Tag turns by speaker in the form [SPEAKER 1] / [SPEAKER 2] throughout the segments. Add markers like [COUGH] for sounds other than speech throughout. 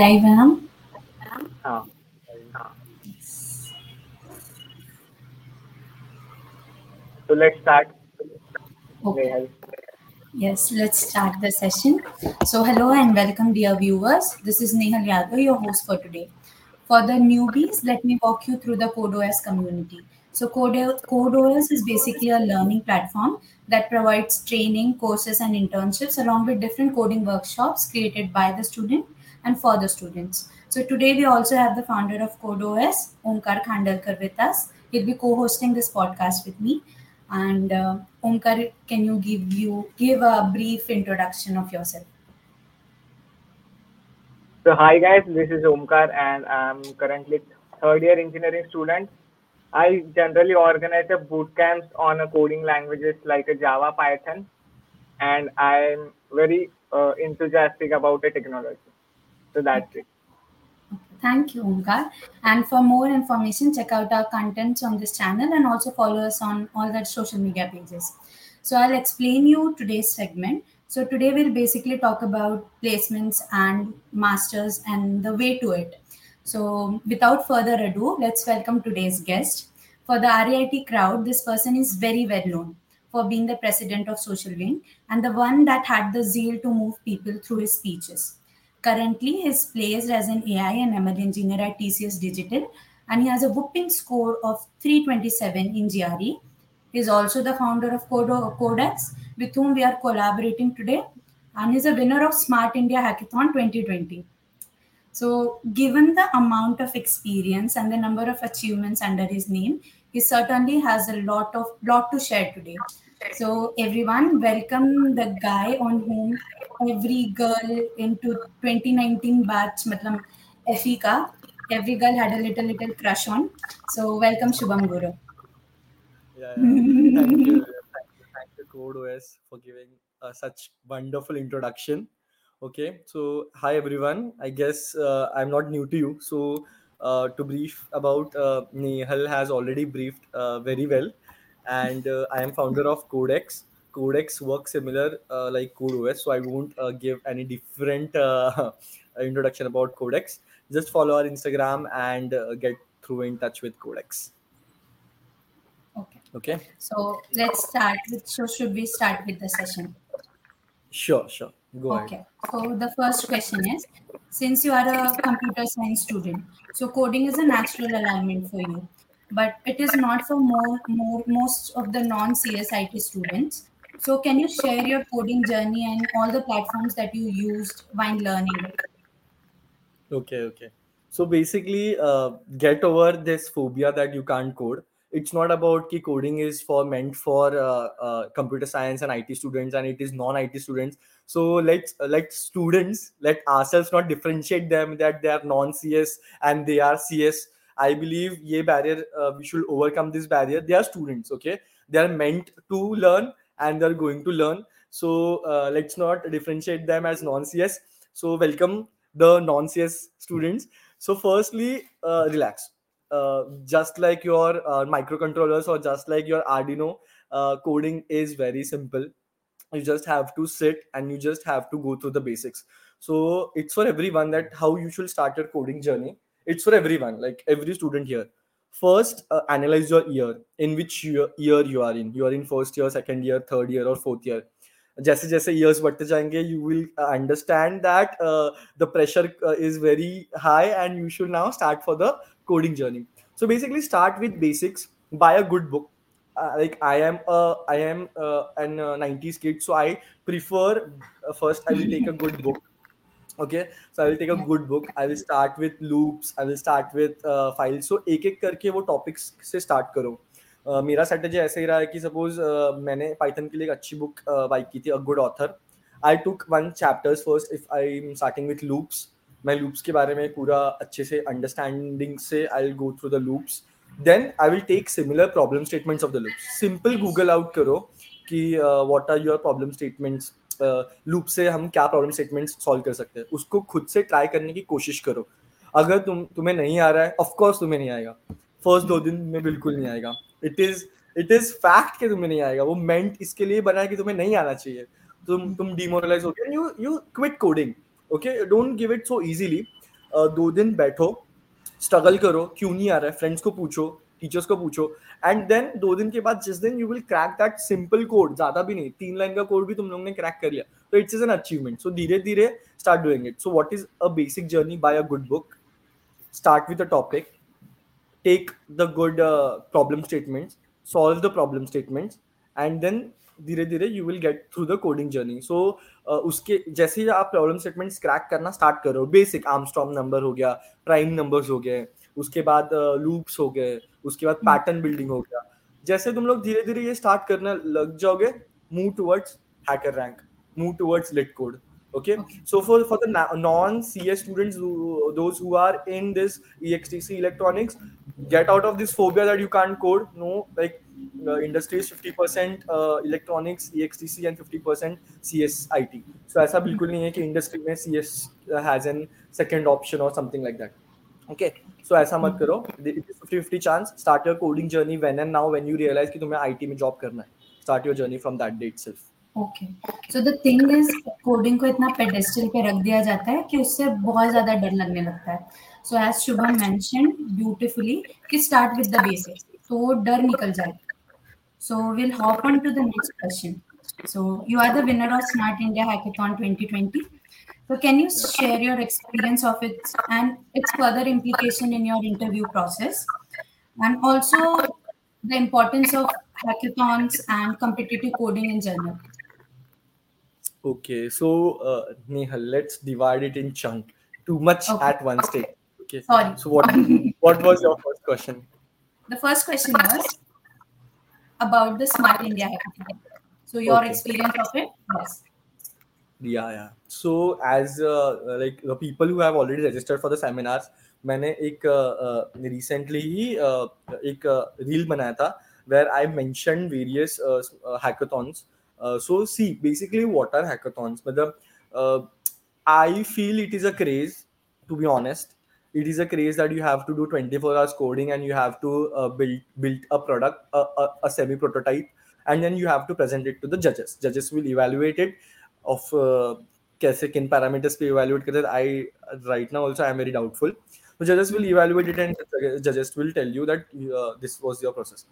[SPEAKER 1] live
[SPEAKER 2] Yes. So let's start.
[SPEAKER 1] Okay. Yes, let's start the session. So, hello and welcome, dear viewers. This is Nehal Yadav, your host for today. For the newbies, let me walk you through the CodeOS community. So, CodeOS is basically a learning platform that provides training, courses, and internships along with different coding workshops created by the student and for the students. So, today we also have the founder of CodeOS, Omkar Khandalkar, with us. He'll be co-hosting this podcast with me. And uh, Omkar, can you give you give a brief introduction of yourself?
[SPEAKER 2] So hi guys, this is Omkar and I'm currently third year engineering student. I generally organize a boot camps on a coding languages like a Java, Python, and I'm very uh, enthusiastic about the technology. So that's it.
[SPEAKER 1] Thank you, Omkar. And for more information, check out our contents on this channel and also follow us on all the social media pages. So I'll explain you today's segment. So today we'll basically talk about placements and masters and the way to it. So without further ado, let's welcome today's guest. For the RIT crowd, this person is very well known for being the president of Social Wing and the one that had the zeal to move people through his speeches. Currently, he's placed as an AI and ML engineer at TCS Digital, and he has a whooping score of 327 in GRE. He's also the founder of Codex, with whom we are collaborating today, and he's a winner of Smart India Hackathon 2020. So, given the amount of experience and the number of achievements under his name, he certainly has a lot of lot to share today. So, everyone, welcome the guy on whom every girl into 2019 batch, matlab FE ka, every girl had a little little crush on. So, welcome Shubham Guru.
[SPEAKER 3] Yeah, yeah. thank you, thank you, thank you, CodeOS, for giving uh, such wonderful introduction. Okay, so hi everyone. I guess uh, I'm not new to you, so uh, to brief about uh, Nehal has already briefed uh, very well, and uh, I am founder of Codex. Codex works similar uh, like CodeOS, so I won't uh, give any different uh, [LAUGHS] introduction about Codex. Just follow our Instagram and uh, get through in touch with Codex.
[SPEAKER 1] Okay.
[SPEAKER 3] Okay.
[SPEAKER 1] So, let's start with. So, should we start with the session?
[SPEAKER 3] Sure, sure. Go ahead.
[SPEAKER 1] Okay. So the first question is, since you are a computer science student, so coding is a natural alignment for you, but it is not for more, more most of the non-CSIT students. So can you share your coding journey and all the platforms that you used while learning?
[SPEAKER 3] Okay, okay. So basically, uh, get over this phobia that you can't code. It's not about ki coding is for meant for uh, uh, computer science and IT students, and it is non-IT students. So let's let students let ourselves not differentiate them that they are non-CS and they are CS. I believe ye barrier uh, we should overcome this barrier. They are students, okay? They are meant to learn and they're going to learn. So uh, let's not differentiate them as non-CS. So welcome the non-CS students. So firstly, uh, relax. Uh, just like your uh, microcontrollers or just like your Arduino, uh, coding is very simple. You just have to sit and you just have to go through the basics. So it's for everyone that how you should start your coding journey It's for everyone, like every student here. First, uh, analyze your year. In which year, year you are in? You are in first year, second year, third year, or fourth year. जैसे जैसे years बढ़ते जाएंगे you will uh, understand that uh, the pressure uh, is very high and you should now start for the coding journey so basically start with basics buy a good book uh, like i am uh, i am uh, an uh, 90s kid so i prefer uh, first i will take a good book Okay so i will take a good book. I will start with loops. I will start with uh, files. So एक एक करके वो topics से start करो। Uh, मेरा strategy ऐसे ही रहा है कि सपोज़ uh, मैंने पाइथन के लिए एक अच्छी बुक बाई की थी a good author I took one chapters first if I am starting with loops मैं लूप्स के बारे में पूरा अच्छे से अंडरस्टैंडिंग से I will go through the loops then I will take similar problem statements of the loops simple Google out करो कि what are your problem statements loop से हम क्या प्रॉब्लम स्टेटमेंट सॉल्व कर सकते हैं? उसको खुद से ट्राई करने की कोशिश करो। अगर तुम, तुम्हें नहीं आ रहा है ऑफकोर्स तुम्हें नहीं आएगा। फ़र्स्ट दो दिन में बिल्कुल नहीं आएगा। It is it is fact कि तुम्हें नहीं आएगा। वो मेंट इसके लिए बना है कि तुम्हें नहीं आना चाहिए। तुम तुम डिमोरलाइज हो you you quit coding okay don't give it so easily दो दिन बैठो स्ट्रगल करो, क्यों नहीं आ रहा है? फ्रेंड्स को पूछो टीचर्स को पूछो। एंड देन दो दिन के बाद जिस दिन you will crack that simple code ज़्यादा भी नहीं तीन लाइन का कोड भी तुम लोगों ने क्रैक कर लिया तो it's is an achievement so धीरे धीरे start doing it so what is a basic journey by a good book start a topic. Take the good uh, problem statements. Solve the problem statements. And then धीरे धीरे you will get through the coding journey so उसके जैसे ही आप problem statements crack करना start करो basic Armstrong number हो गया प्राइम नंबर्स हो गए उसके बाद लूप्स हो गए उसके बाद हम्म। पैटर्न बिल्डिंग हो गया। जैसे तुम लोग धीरे धीरे ये स्टार्ट करना लग जाओगे move towards HackerRank move towards LeetCode okay so for for the non C S student though are in this C electronics get out of this phobia that you can code no like industries fifty percent electronics E X T C and fifty percent C S I T so ऐसा बिल्कुल नहीं है कि industry में C S has an second option और something like that aisa mat karo it is 50 50 chance start your coding journey when and now when you realize ki tumhe it mein job karna hai start your journey from that day itself
[SPEAKER 1] okay so the thing is coding को इतना pedestal पे रख दिया जाता है कि उससे बहुत ज़्यादा डर लगने लगता है so as Shubham mention beautifully कि स्टार्ट विद द बेसिक्स तो वो डर निकल जाए so will hop on to the next question so you are the winner of smart india hackathon 2020 so can you share your experience of it and its further implication in your interview process and also the importance of hackathons and competitive coding in general
[SPEAKER 3] Okay, so uh, Nehal, let's divide it in chunk. Too much okay. at one stage. Okay.
[SPEAKER 1] Sorry.
[SPEAKER 3] So what what was your first question?
[SPEAKER 1] The first question was about the Smart India Hackathon. So your okay. experience of it, yes
[SPEAKER 3] Yeah, yeah. So as uh, like the people who have already registered for the seminars, मैंने एक recently ही एक reel बनाया था where I mentioned various uh, hackathons uh, so see, basically, what are hackathons? But uh, I feel it is a craze. To be honest, it is a craze that you have to do 24 hours coding and you have to uh, build build a product, a, a, a semi prototype, and then you have to present it to the judges. Judges will evaluate it of कैसे किन parameters पे evaluate करते I right now also I am very doubtful so judges will evaluate it and judges will tell you that uh, this was your process.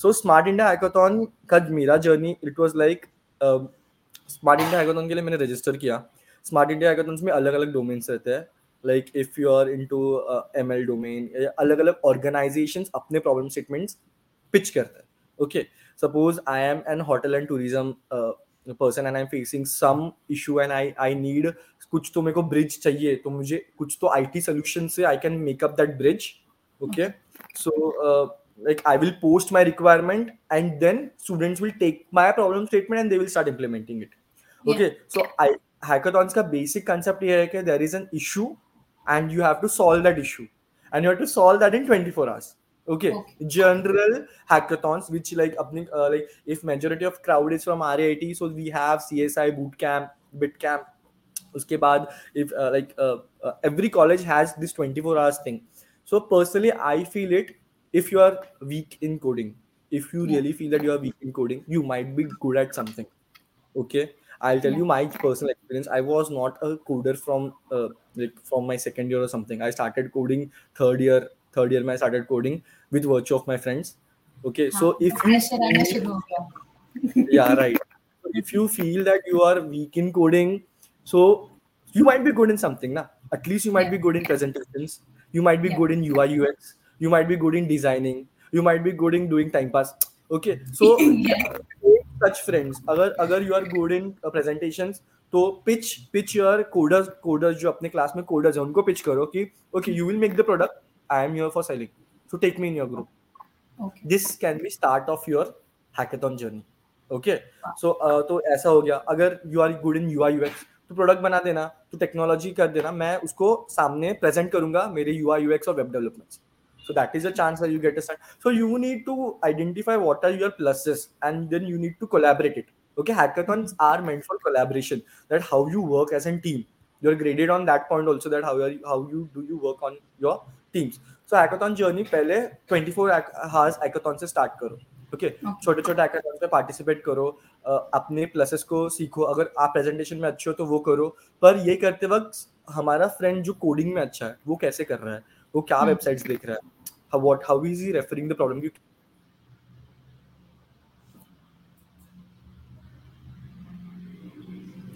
[SPEAKER 3] So smart india hackathon ka mera journey it was like Smart India Hackathon के लिए मैंने register किया। Smart India hackathon में अलग अलग domains रहते हैं। Like if you are in to M L domain अलग अलग ऑर्गेनाइजेशन अपने प्रॉब्लम स्टेटमेंट्स पिच करते हैं। Okay suppose I am an hotel and tourism person and I facing some issue and I I need कुछ तो मेरे को bridge चाहिए तो मुझे कुछ तो आई टी सोल्यूशन से I can make up that bridge okay so like I will post my requirement and then students will take my problem statement and they will start implementing it okay so I hackathons का basic concept ये है कि there is an issue and you have to solve that issue and you have to solve that in twenty four hours okay, okay. general hackathons which like uh, like if majority of crowd is from RIT so we have CSI bootcamp bitcamp. uske baad if uh, like uh, uh, every college has this 24 hours thing. So personally i feel it if you are weak in coding if you really feel that you are weak in coding you might be good at something. Okay? I'll tell yeah. you my personal experience. I was not a coder from uh, like from my second year or something. I started coding third year third year i started coding with virtue of my friends okay so if you yeah right if you feel that you are weak in coding so you might be good in something na at least you might yeah. be good in presentations you might be yeah. good in ui ux you might be good in designing you might be good in doing time pass okay so [LAUGHS] such friends agar agar you are good in uh, presentations तो pitch pitch your coders coders जो अपने class में coders है उनको pitch करो कि okay you will make the product I am here for selling so take me in your group this can be start of your hackathon journey okay so तो ऐसा हो गया अगर you are good in UI UX तो product बना देना तो technology कर देना मैं उसको सामने प्रेजेंट करूँगा मेरे यूआई यूएक्स और web developments so that is a chance that you get a start so you need to identify what are your pluses and then you need to collaborate it okay hackathons are meant for collaboration that how you work as a team you're graded on that point also that how you how you do you work on your teams so hackathon journey pehle 24 hours hackathon se start karo
[SPEAKER 1] okay
[SPEAKER 3] छोटे छोटे hackathons में participate करो अपने pluses को सीखो। अगर आप presentation में अच्छे हो तो वो करो। पर ये करते वक्त हमारा फ्रेंड जो कोडिंग में अच्छा है वो कैसे कर रहा है? वो क्या। वेबसाइट्स देख रहा है? What how is he referring the problem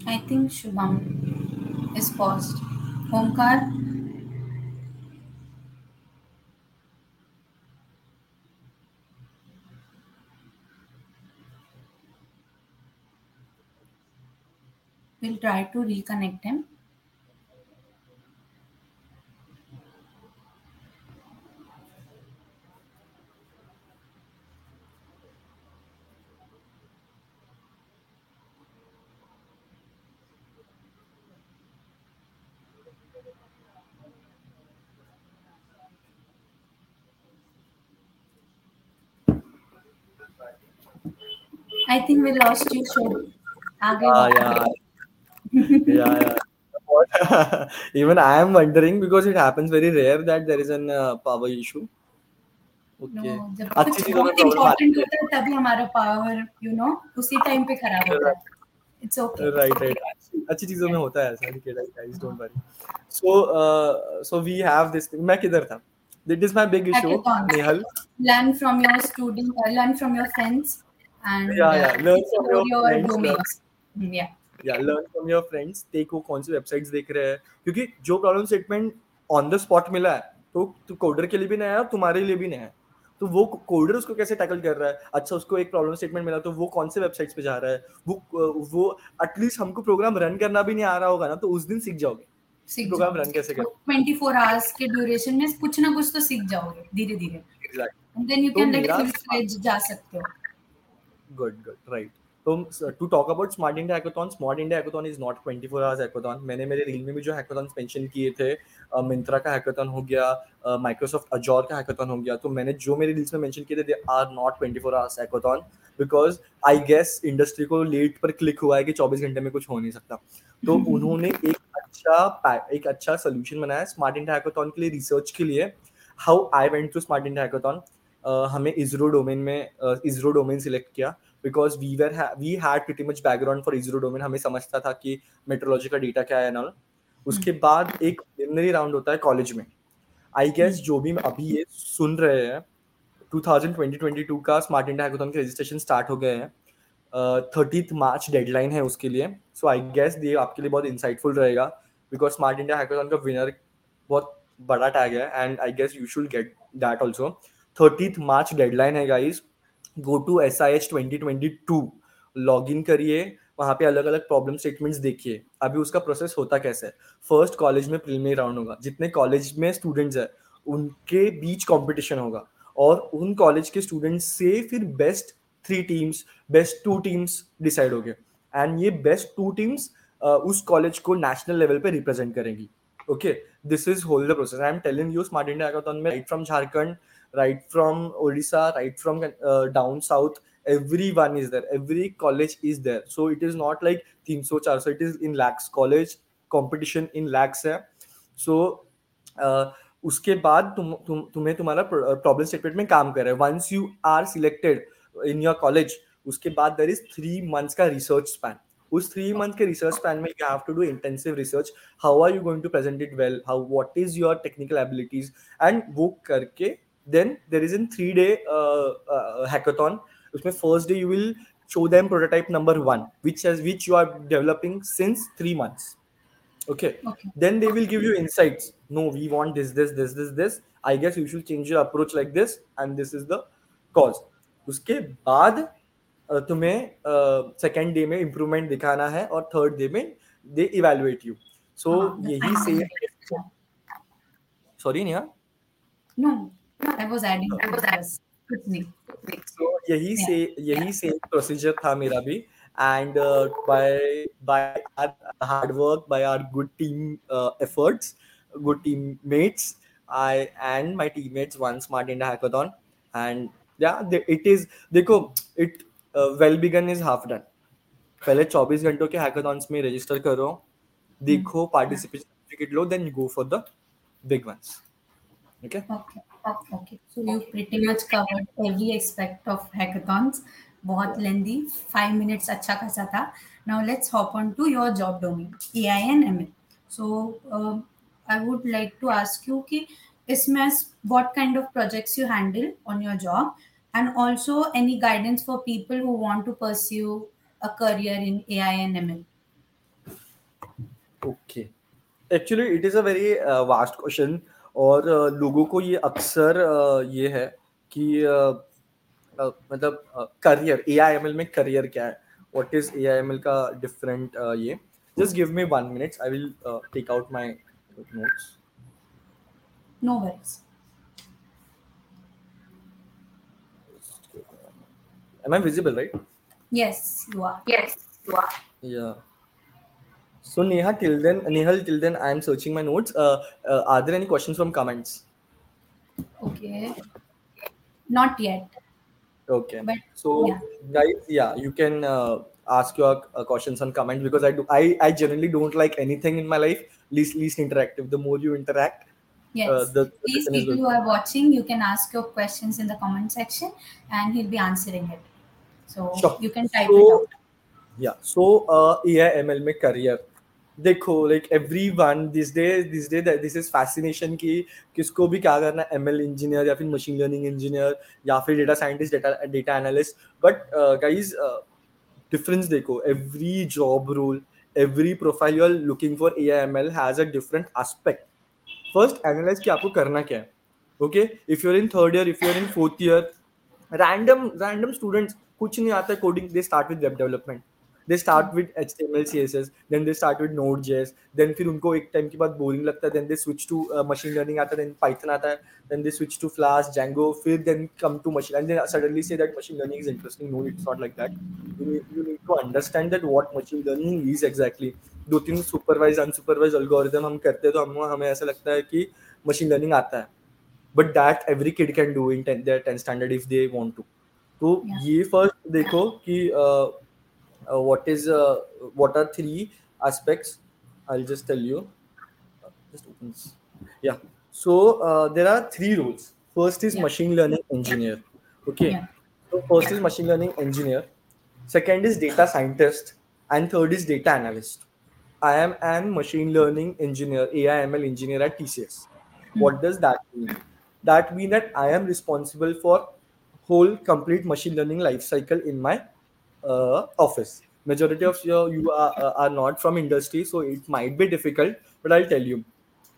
[SPEAKER 1] I think Shubham is paused. Omkar, We'll try to reconnect him. I think we lost you, so.
[SPEAKER 3] ah yeah. Yeah, yeah. Even I am wondering because it happens very rare that there is an uh, power issue.
[SPEAKER 1] No,
[SPEAKER 3] Okay.
[SPEAKER 1] जब
[SPEAKER 3] अच्छी
[SPEAKER 1] कुछ बहुत
[SPEAKER 3] है
[SPEAKER 1] होता है तभी हमारा power you know उसी टाइम पे खराब होता है इट्स ओके
[SPEAKER 3] राइट राइट अच्छी चीज़ों में होता है ऐसा ठीक है guys don't worry so so we have this मैं किधर था this is my big
[SPEAKER 1] issue.
[SPEAKER 3] Nehal
[SPEAKER 1] learn from your student uh, learn from your friends and
[SPEAKER 3] Yeah, yeah,
[SPEAKER 1] uh,
[SPEAKER 3] learn from
[SPEAKER 1] explore
[SPEAKER 3] या लर्न फ्रॉम योर फ्रेंड्स देखो कौन सी websites देख रहे हैं? क्योंकि जो problem statement on the spot मिला है तो कोडर के लिए भी नया है तुम्हारे लिए भी नया है। तो वो कोडर उसको कैसे टैकल कर रहा है? अच्छा उसको एक प्रॉब्लम स्टेटमेंट मिला तो वो कौन से वेबसाइट्स पे जा रहा है? वो वो एटलीस्ट हमको प्रोग्राम रन करना भी नहीं आ रहा होगा ना तो उस दिन सीख जाओगे। प्रोग्राम रन कैसे कर
[SPEAKER 1] ट्वेंटी फोर आवर्स के ड्यूरेशन में कुछ ना कुछ तो सीख जाओगे धीरे धीरे
[SPEAKER 3] एग्जैक्ट
[SPEAKER 1] एंड देन यू
[SPEAKER 3] तो
[SPEAKER 1] कैन जा सकते हो।
[SPEAKER 3] गुड गुड राइट तो to talk about Smart India Hackathon Smart India Hackathon is not 24 hours hackathon मैंने मेरे रील में भी जो हैकाथॉन्स मेंशन किए थे मिंत्रा का हैकाथॉन हो गया माइक्रोसॉफ्ट अजोर का हैकाथॉन हो गया तो मैंने जो मेरे रील्स में मेंशन किए थे they are not 24 hours hackathon because I guess industry को लेट पर क्लिक हुआ है कि 24 घंटे में कुछ हो नहीं सकता। तो [LAUGHS] उन्होंने एक अच्छा एक अच्छा सोल्यूशन बनाया स्मार्ट इंडिया हैकाथॉन के लिए रिसर्च के लिए। How I went to smart India hackathon हमें इसरो डोमेन में इसरो डोमेन सिलेक्ट किया। Because we were we had pretty much background for ISRO domain हमें समझता था कि मेट्रोलॉजी का डेटा क्या है ना उसके बाद एक प्रिलिमिनरी राउंड होता है कॉलेज में. आई गेस जो भी अभी ये सुन रहे हैं 2020-22 का स्मार्ट इंडिया हैकाथॉन के रजिस्ट्रेशन स्टार्ट हो गए हैं. थर्टीथ मार्च डेडलाइन है उसके लिए. सो आई गेस ये आपके लिए बहुत इंसाइटफुल रहेगा बिकॉज़ स्मार्ट इंडिया हैकाथॉन का विनर बहुत बड़ा टैग है and I guess you should get that also thirtieth March deadline है guys go to S I H twenty twenty two log in करिए, वहाँ पे अलग अलग प्रॉब्लम स्टेटमेंट्स देखिए। अभी उसका प्रोसेस होता कैसे है? फ़र्स्ट कॉलेज में प्रिलिमिनरी राउंड होगा। जितने कॉलेज में स्टूडेंट्स है, उनके बीच कंपटीशन होगा। और उन कॉलेज के स्टूडेंट्स से फिर best three teams best two teams decide हो गए एंड ये बेस्ट टू टीम्स उस कॉलेज को नेशनल लेवल पे रिप्रेजेंट करेंगी। Okay this is whole the process I am telling you smart India hackathon में right from Jharkhand right from Odisha, right from uh, down south, everyone is there. Every college is there. So it is not like 300, 400, it is in lakhs. College competition in lakhs है. So uh, उसके बाद तुम तुम तुम्हें तुम्हारा problem statement में काम कर रहा है once you are selected in your college उसके बाद देर इज़ थ्री मंथ्स का रिसर्च स्पैन उस थ्री मंथ के रिसर्च स्पैन में you have to do intensive research how are you going to present it well how what is your technical abilities and वो करके then there is a three day uh, uh, hackathon उसमें first day you will show them prototype number one which has which you are developing since three months okay
[SPEAKER 1] okay
[SPEAKER 3] then they will give you insights no we want this this this this this i guess you should change your approach like this and this is the cause उसके बाद uh, तुम्हें second day में improvement दिखाना है और third day में दे evaluate you सो
[SPEAKER 1] हाँ,
[SPEAKER 3] यही
[SPEAKER 1] final
[SPEAKER 3] से
[SPEAKER 1] day.
[SPEAKER 3] Sorry Neha
[SPEAKER 1] no i was adding i was कुछ नहीं
[SPEAKER 3] so यही से यही सेम प्रोसीजर था मेरा भी and uh, by by our hard work by our good team uh, efforts good teammates i and my teammates won smart india hackathon and yeah they, it is देखो it uh, well begun is half done पहले 24 घंटों के hackathons में register करो देखो participation certificate low then go for the big ones Okay.
[SPEAKER 1] Okay. Okay. So you pretty much covered every aspect of hackathons. बहुत लेंदी five minutes अच्छा खासा था now let's hop on to your job domain A I and M L so I would like to ask you कि इसमें what kind of projects you handle on your job and also any guidance for people who want to pursue a career in AI and ML.
[SPEAKER 3] Okay actually it is a very vast question और uh, लोगों को ये अक्सर uh, ये है कि uh, uh, मतलब career A I M L में करियर क्या है what is A I M L का डिफरेंट ये just give me one minutes I will take out my notes
[SPEAKER 1] No worries.
[SPEAKER 3] am i visible right
[SPEAKER 1] Yes, you are.
[SPEAKER 4] Yes, you are.
[SPEAKER 3] yeah so neha till then nehal till then i am searching my notes uh, uh, are there any questions from comments
[SPEAKER 1] Okay. Not yet.
[SPEAKER 3] okay
[SPEAKER 1] But
[SPEAKER 3] so
[SPEAKER 1] yeah.
[SPEAKER 3] guys yeah you can uh, ask your uh, questions on comments because i do i i generally don't like anything in my life least least interactive the more you interact
[SPEAKER 1] Yes.
[SPEAKER 3] uh, the
[SPEAKER 1] Please, people who are watching, you can ask your questions in the comment section and he'll be answering it. So
[SPEAKER 3] Sure.
[SPEAKER 1] you can type
[SPEAKER 3] So-
[SPEAKER 1] it out.
[SPEAKER 3] yeah so uh AIML में career देखो like everyone this day this day this is fascination की किसको भी क्या करना है M L engineer या फिर मशीन लर्निंग इंजीनियर या फिर data scientist data data analyst but guys difference देखो every job role every profile you are looking for A I M L has a different aspect first analyse की आपको करना क्या है okay if you're in third year if you're in fourth year random random students कुछ नहीं आता coding they start with web development they start with H T M L C S S then they start with node J S then फिर उनको एक time के बाद boring लगता है then they switch to machine learning आता है then Python आता है then they switch to flask Django फिर then come to machine and then suddenly से that machine learning is interesting no it's not like that you need to understand that what machine learning is exactly दो तीन supervise unsupervised अलगोरिज्म हम करते हैं तो हम हमें ऐसा लगता है कि मशीन लर्निंग आता है. But that every kid can do in tenth standard if they want to तो ये फ़र्स्ट देखो कि uh, what is uh, what are three aspects? I'll just tell you. Just opens yeah. So uh, there are three roles first is
[SPEAKER 1] yeah.
[SPEAKER 3] machine learning engineer. Okay.
[SPEAKER 1] Yeah.
[SPEAKER 3] so first is machine learning engineer. Second is data scientist. And third is data analyst. I am an machine learning engineer ai ml engineer at tcs mm. what does that mean? That means that i am responsible for whole complete machine learning life cycle in my uh, office. Majority of your you are, uh, are not from industry so it might be difficult but i'll tell you.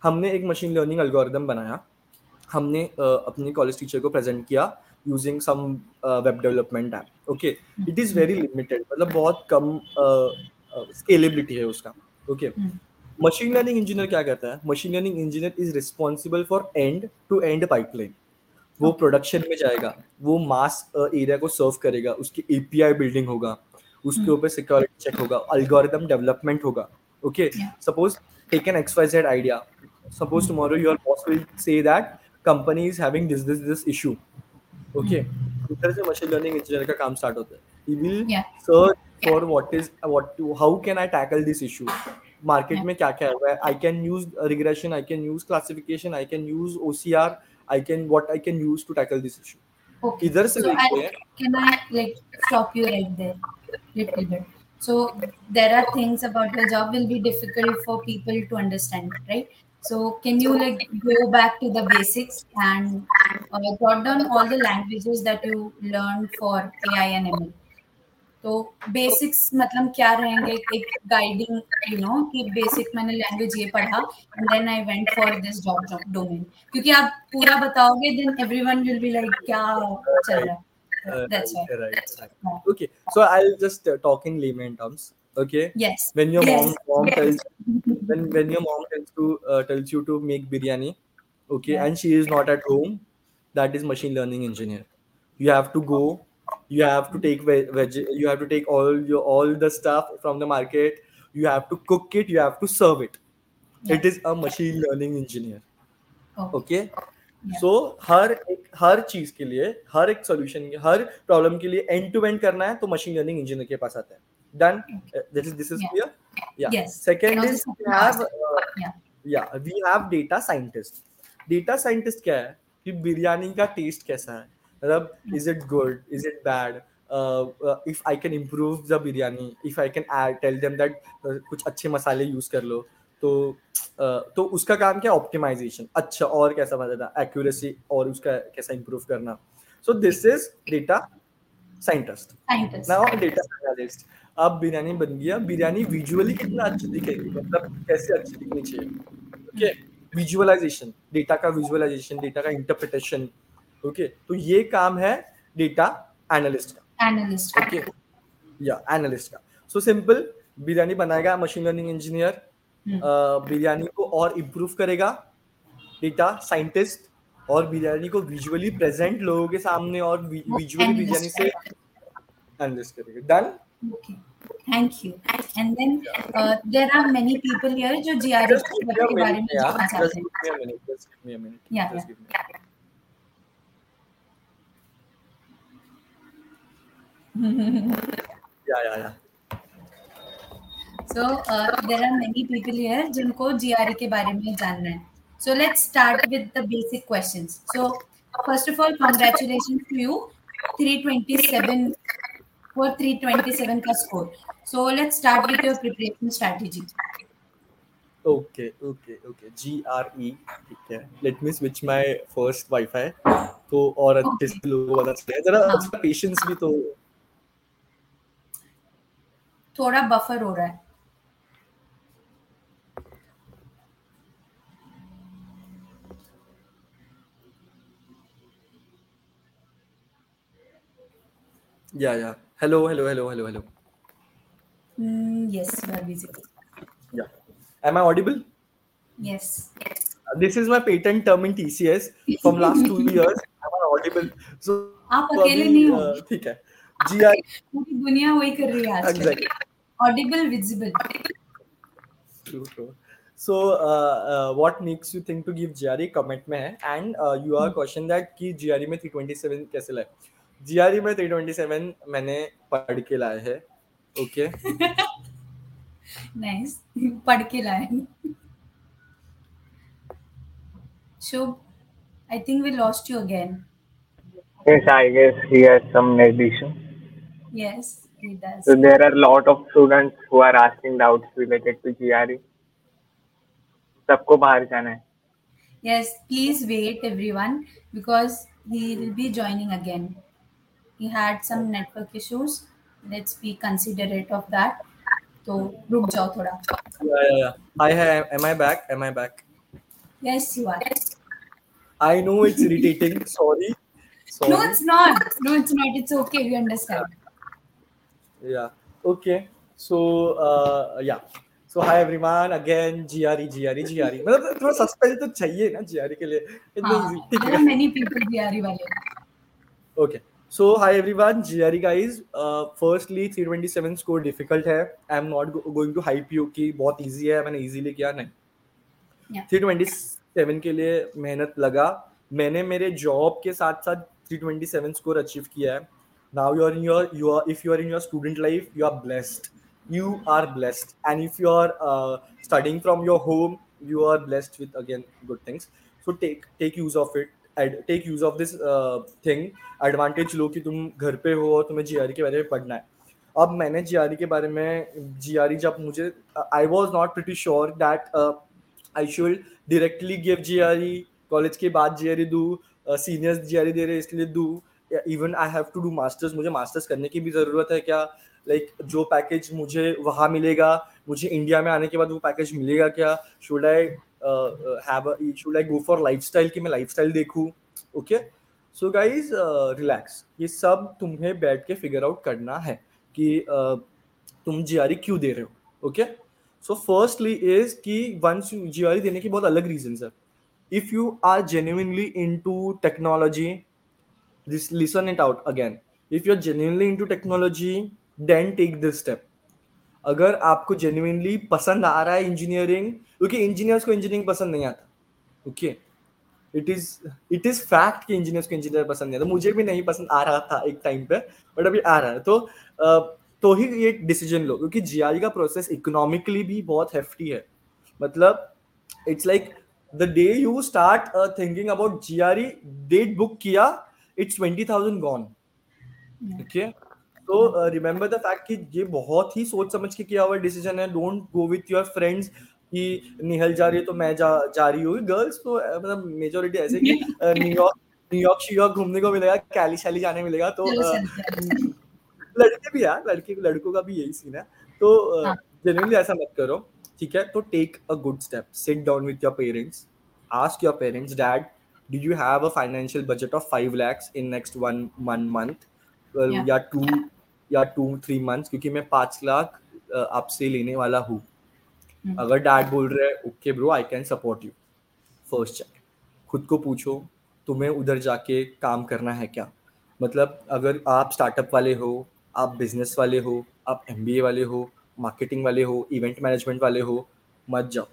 [SPEAKER 3] हमने एक machine learning algorithm बनाया। हमने uh, अपने college teacher को present किया using some web development app okay it is very limited मतलब बहुत कम scalability है उसका ओके. मशीन लर्निंग इंजीनियर क्या करता है? Machine learning engineer is responsible for end to end pipeline वो प्रोडक्शन में जाएगा वो मास एरिया को सर्व करेगा उसकी एपीआई बिल्डिंग होगा उसके
[SPEAKER 1] Hmm.
[SPEAKER 3] ऊपर सिक्योरिटी चेक होगा अल्गोरिदम डेवलपमेंट होगा
[SPEAKER 1] okay
[SPEAKER 3] suppose take an X Y Z idea suppose tomorrow your boss will say that company is having this this this issue okay इधर से machine learning engineer का काम start होता है he will
[SPEAKER 1] Yeah.
[SPEAKER 3] search for what is what to how can I tackle this issue market में क्या क्या है I can use regression I can use classification I can use OCR I can what I can use to tackle this issue
[SPEAKER 1] Okay.
[SPEAKER 3] इधर से
[SPEAKER 1] So I,
[SPEAKER 3] लेके
[SPEAKER 1] can I like stop you right there, little bit? So there are things about the job will be difficult for people to understand, right? So can you like go back to the basics and uh, jot down all the languages that you learned for AI and ML? तो basics मतलब क्या रहेंगे एक guiding you know कि basic मैंने language ये पढ़ा and then I went for this job domain क्योंकि आप पूरा बताओगे then everyone will be like क्या चल रहा है
[SPEAKER 3] Uh,
[SPEAKER 1] That's right.
[SPEAKER 3] right, right.
[SPEAKER 1] Yeah.
[SPEAKER 3] okay so I'll just uh, talk in layman terms okay
[SPEAKER 1] Yes.
[SPEAKER 3] when your
[SPEAKER 1] Yes.
[SPEAKER 3] mom, mom
[SPEAKER 4] Yes.
[SPEAKER 3] tells when when your mom tells to uh, tells you to make biryani okay
[SPEAKER 1] Yeah.
[SPEAKER 3] and she is not at home that is machine learning engineer you have to go you have to take veg, veg you have to take all your all the stuff from the market you have to cook it you have to serve it
[SPEAKER 1] Yeah.
[SPEAKER 3] it is a machine learning engineer
[SPEAKER 1] Okay.
[SPEAKER 3] Okay
[SPEAKER 1] Yeah.
[SPEAKER 3] So हर एक हर चीज़ के लिए हर एक solution हर problem के लिए and to and करना है तो मशीन लर्निंग इंजीनियर के पास आता है done this is this is
[SPEAKER 1] Yeah.
[SPEAKER 3] Clear या
[SPEAKER 1] Yes.
[SPEAKER 3] Is
[SPEAKER 1] the
[SPEAKER 3] we
[SPEAKER 1] second
[SPEAKER 3] have uh,
[SPEAKER 1] Yeah.
[SPEAKER 3] yeah we have data scientist data scientist क्या है कि बिरयानी का टेस्ट कैसा है मतलब is it good is it bad if I can improve the biryani if I can tell them that कुछ अच्छे मसाले यूज़ कर लो तो uh, तो उसका काम क्या? ऑप्टिमाइजेशन अच्छा और कैसा बताता एक्यूरेसी और उसका कैसा इम्प्रूव करना? So this is data
[SPEAKER 1] scientist
[SPEAKER 3] now data analyst अब बिरयानी बन गया। बिरयानी विजुअली कितना अच्छी दिखेगी? मतलब कैसे अच्छी दिखनी चाहिए? ओके विजुअलाइजेशन डेटा का विजुअलाइजेशन डेटा का इंटरप्रिटेशन ओके तो ये काम है डेटा एनालिस्ट का
[SPEAKER 1] Analyst.
[SPEAKER 3] ओके या एनालिस्ट का सो सिंपल बिरयानी बनाएगा machine learning engineer
[SPEAKER 1] Hmm.
[SPEAKER 3] Biryani को और इम्प्रूव करेगा डेटा साइंटिस्ट और बिरयानी को विजुअली प्रेजेंट लोगों के सामने और विजुअली. बिरयानी से एनालिस्ट करेगा
[SPEAKER 1] done. Thank you. And then uh, there are many people here जो
[SPEAKER 3] a
[SPEAKER 1] के बारे में
[SPEAKER 3] yeah.
[SPEAKER 1] जानना चाहते हैं.
[SPEAKER 3] minute. Just give me a minute.
[SPEAKER 1] Yeah,
[SPEAKER 3] Just
[SPEAKER 1] yeah.
[SPEAKER 3] give me. Yeah, yeah, yeah.
[SPEAKER 1] So uh, there are many people here जिनको GRE के बारे में जानना है. So let's start with the basic questions. So first of all, congratulations to you, 327 for 327 का score. So let's start with your preparation strategy.
[SPEAKER 3] Okay, okay, okay. G R E. ठीक है. Let me switch my first Wi-Fi. तो और अच्छे से लोगों को पता चले. जरा
[SPEAKER 1] हाँ.
[SPEAKER 3] patience भी तो
[SPEAKER 1] थोड़ा बफर हो रहा है।
[SPEAKER 3] या या। Hello hello hello hello hello
[SPEAKER 1] yes
[SPEAKER 3] या। Am I audible
[SPEAKER 1] yes
[SPEAKER 3] this is my patent term in TCS from last 2 years I audible so
[SPEAKER 1] आप अकेले नहीं हो।
[SPEAKER 3] ठीक है। G R
[SPEAKER 1] पूरी दुनिया वही कर रही है आजकल.
[SPEAKER 3] exactly.
[SPEAKER 1] Audible, visible.
[SPEAKER 3] True, true. So, uh, uh, what makes you think to give GRE? Comment में है. And uh, you are question that कि GRE में 327 कैसे लाए? GRE में 327 मैंने पढ़ के लाए हैं. Okay.
[SPEAKER 1] Nice. पढ़ के लाए. Shubh, I think we lost you again.
[SPEAKER 2] Yes, I guess he has some issue.
[SPEAKER 1] Yes, he does.
[SPEAKER 2] So there are a lot of students who are asking doubts related to GRE. सबको बाहर जाना है.
[SPEAKER 1] Yes, please wait, everyone, because he will be joining again. He had some network issues. Let's be considerate of that. तो रुक जाओ थोड़ा.
[SPEAKER 3] Yeah, yeah, yeah. Hi, hi. Am I back? Am I back?
[SPEAKER 1] Yes, you are.
[SPEAKER 3] I know it's irritating. Sorry. Sorry.
[SPEAKER 1] No, it's not. No, it's not. It's okay. We understand.
[SPEAKER 3] Yeah. Okay. So, uh, yeah. So, hi everyone. Again, GRE, GRE, GRE. मतलब थोड़ा suspense तो चाहिए ना GRE के लिए. इतना
[SPEAKER 1] हाँ.
[SPEAKER 3] ठीक है.
[SPEAKER 1] many people GRE वाले.
[SPEAKER 3] So hi everyone, GRE guys. Uh, firstly, 327 score difficult है. I'm not go- going to hype you कि बहुत easy है. मैंने easily किया नहीं.
[SPEAKER 1] Yeah.
[SPEAKER 3] 327 के लिए मेहनत लगा. मैंने मेरे जॉब के साथ साथ 327 स्कोर अचीव किया है. Now you are in your you are if you are in your student life, you are blessed. You are blessed. And if you are uh, studying from your home, you are blessed with again good things. So take take use of it. Take use of this uh, thing. Advantage लो कि तुम घर पे हो और तुम्हें GRE के बारे में पढ़ना है अब मैंने जीआरई के बारे में जीआरई जब मुझे I was not pretty sure that I should directly give GRE college के बाद जीआरई दू सीनियर्स जीआरई दे रहे इसलिए दू even I have to do masters मुझे मास्टर्स करने की भी ज़रूरत है क्या? लाइक like, जो पैकेज मुझे वहाँ मिलेगा मुझे इंडिया में आने के बाद वो पैकेज मिलेगा क्या? Should I have should I go for lifestyle कि मैं लाइफस्टाइल देखूँ? ओके सो गाइज़ रिलैक्स ये सब तुम्हें बैठ के फिगर आउट करना है कि uh, तुम जीआरई क्यों दे रहे हो? ओके सो फर्स्टली इज़ कि वंस जीआरई देने की बहुत अलग रीजन है। If you are genuinely into technology this listen it out again. If you're genuinely into technology then take this step. अगर आपको जेन्युइनली पसंद आ रहा है इंजीनियरिंग क्योंकि इंजीनियर्स को इंजीनियरिंग पसंद नहीं आता okay it is it is fact कि इंजीनियर्स को इंजीनियर पसंद नहीं आता। मुझे भी नहीं पसंद आ रहा था एक टाइम पे बट अभी आ रहा है। तो तो ही ये डिसीज़न लो क्योंकि जीआरई का प्रोसेस इकोनॉमिकली भी बहुत हेफ्टी है। मतलब it's like day you start uh, thinking about GRE, date book किया, it's 20,000 gone.
[SPEAKER 1] Yeah.
[SPEAKER 3] Okay. तो रिमेंबर द फैक्ट कि ये बहुत ही सोच समझ के किया हुआ डिसीज़न है don't go with your friends कि निहल जा रही है तो मैं जा जा रही हूँ गर्ल्स तो मतलब मेजोरिटी ऐसे कि न्यूयॉर्क न्यूयॉर्क श्यूयॉर्क घूमने को मिलेगा कैली शैली जाने मिलेगा तो
[SPEAKER 1] हैं।
[SPEAKER 3] लड़के भी यार लड़के लड़कों का भी यही सीन है तो
[SPEAKER 1] हाँ।
[SPEAKER 3] जनरली ऐसा मत करो ठीक है तो take a good step sit down with your parents ask your parents dad do you have a financial budget of five lakhs in next one one month
[SPEAKER 1] Yeah.
[SPEAKER 3] या टू या टू थ्री मंथ्स क्योंकि मैं पाँच लाख आपसे लेने वाला हूँ।
[SPEAKER 1] हम्म।
[SPEAKER 3] अगर डैड बोल रहे हैं okay bro I can support you first check खुद को पूछो तुम्हें उधर जाके काम करना है क्या? मतलब अगर आप स्टार्टअप वाले हो आप बिज़नेस वाले हो आप MBA वाले हो मार्केटिंग वाले हो इवेंट मैनेजमेंट वाले हो मत जाओ।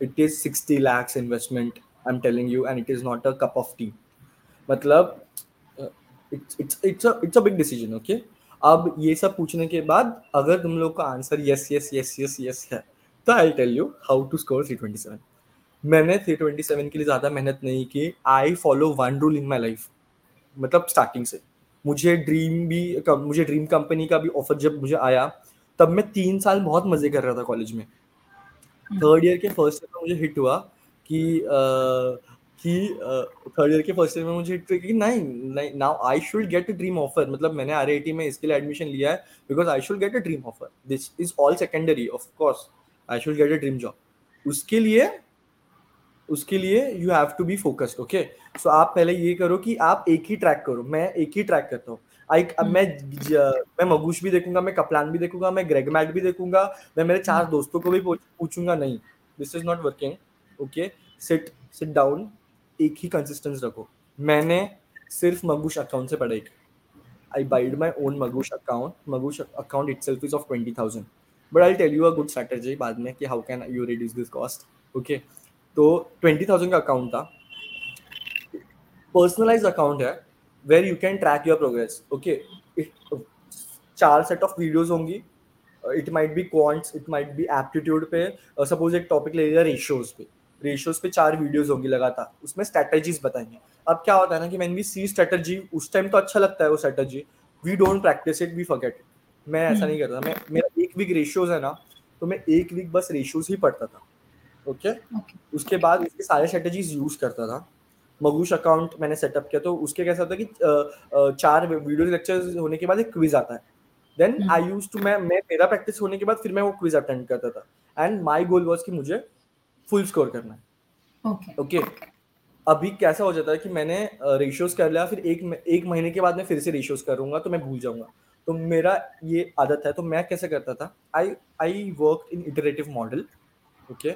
[SPEAKER 3] It is sixty lakhs investment I am telling you and it is not a cup of tea मतलब it's a big decision okay अब ये सब पूछने के बाद, अगर तुम लोग का answer yes yes yes yes yes है तो I tell you how to score 327 मैंने 327 के लिए ज़्यादा मेहनत नहीं की. I follow one rule in my life मतलब स्टार्टिंग से. मुझे ड्रीम भी मुझे ड्रीम कंपनी का भी ऑफ़र जब मुझे आया, तब मैं तीन साल बहुत मज़े कर रहा था कॉलेज में. थर्ड ईयर के फ़र्स्ट ईयर में मुझे हिट हुआ. कि कि थर्ड ईयर के फ़र्स्ट ईयर में मुझे हिट कि नहीं नहीं now I should get a dream offer मतलब मैंने आर में इसके लिए एडमिशन लिया है because I should get a dream offer this is all secondary of course I should get a dream job उसके लिए उसके लिए you have to be focused okay so आप पहले ये करो कि आप एक ही ट्रैक करो. मैं एक ही ट्रैक करता हूँ. आई अब मैं ज- मैं मगुश भी देखूँगा मैं कपलान भी देखूँगा मैं ग्रेग मैट भी देखूँगा मैं मेरे चार दोस्तों को भी पूछूँगा नहीं this is not working okay sit sit down एक ही कंसिस्टेंस रखो। मैंने सिर्फ़ मगुश अकाउंट से पढ़ाई की I buyed my own Magush account. Magush account itself is of 20,000. But I'll tell you a good strategy बाद में कि how can you reduce this cost. Okay. तो 20,000 का अकाउंट था। पर्सनलाइज अकाउंट है where you can track your progress okay चार set of videos होंगी। It might be quants it might be aptitude पे। सपोज़ एक टॉपिक ले लिया रेशियोज पे। रेशियोज पे चार वीडियोस होंगी लगातार उसमें स्ट्रेटजीज बताएँगे अब क्या होता है ना कि मैन वी सी स्ट्रेटजी उस टाइम तो अच्छा लगता है वो strategy we don't practise it we forget मैं ऐसा नहीं करता मैं मेरा एक वीक रेशियोज है ना तो मैं एक वीक बस रेशियोज ही पढ़ता था ओके
[SPEAKER 1] Okay. okay.
[SPEAKER 3] उसके बाद उसके सारे स्ट्रेटजीज यूज़ करता था मगूश अकाउंट मैंने सेटअप किया तो उसके कैसा होता है कि चार वीडियो लेक्चर्स होने के बाद एक क्विज आता है then
[SPEAKER 1] hmm.
[SPEAKER 3] I use to मैं मैं मेरा प्रैक्टिस होने के बाद फिर मैं वो क्विज अटेंड करता था एंड माय गोल वाज कि मुझे फुल स्कोर करना है।
[SPEAKER 1] Okay Okay.
[SPEAKER 3] ओके अभी कैसा हो जाता है कि मैंने रेशियोज कर लिया फिर एक एक महीने के बाद मैं फिर से रेशियोज करूँगा तो मैं भूल जाऊँगा। तो मेरा ये आदत है तो मैं कैसे करता था? I I work in iterative model okay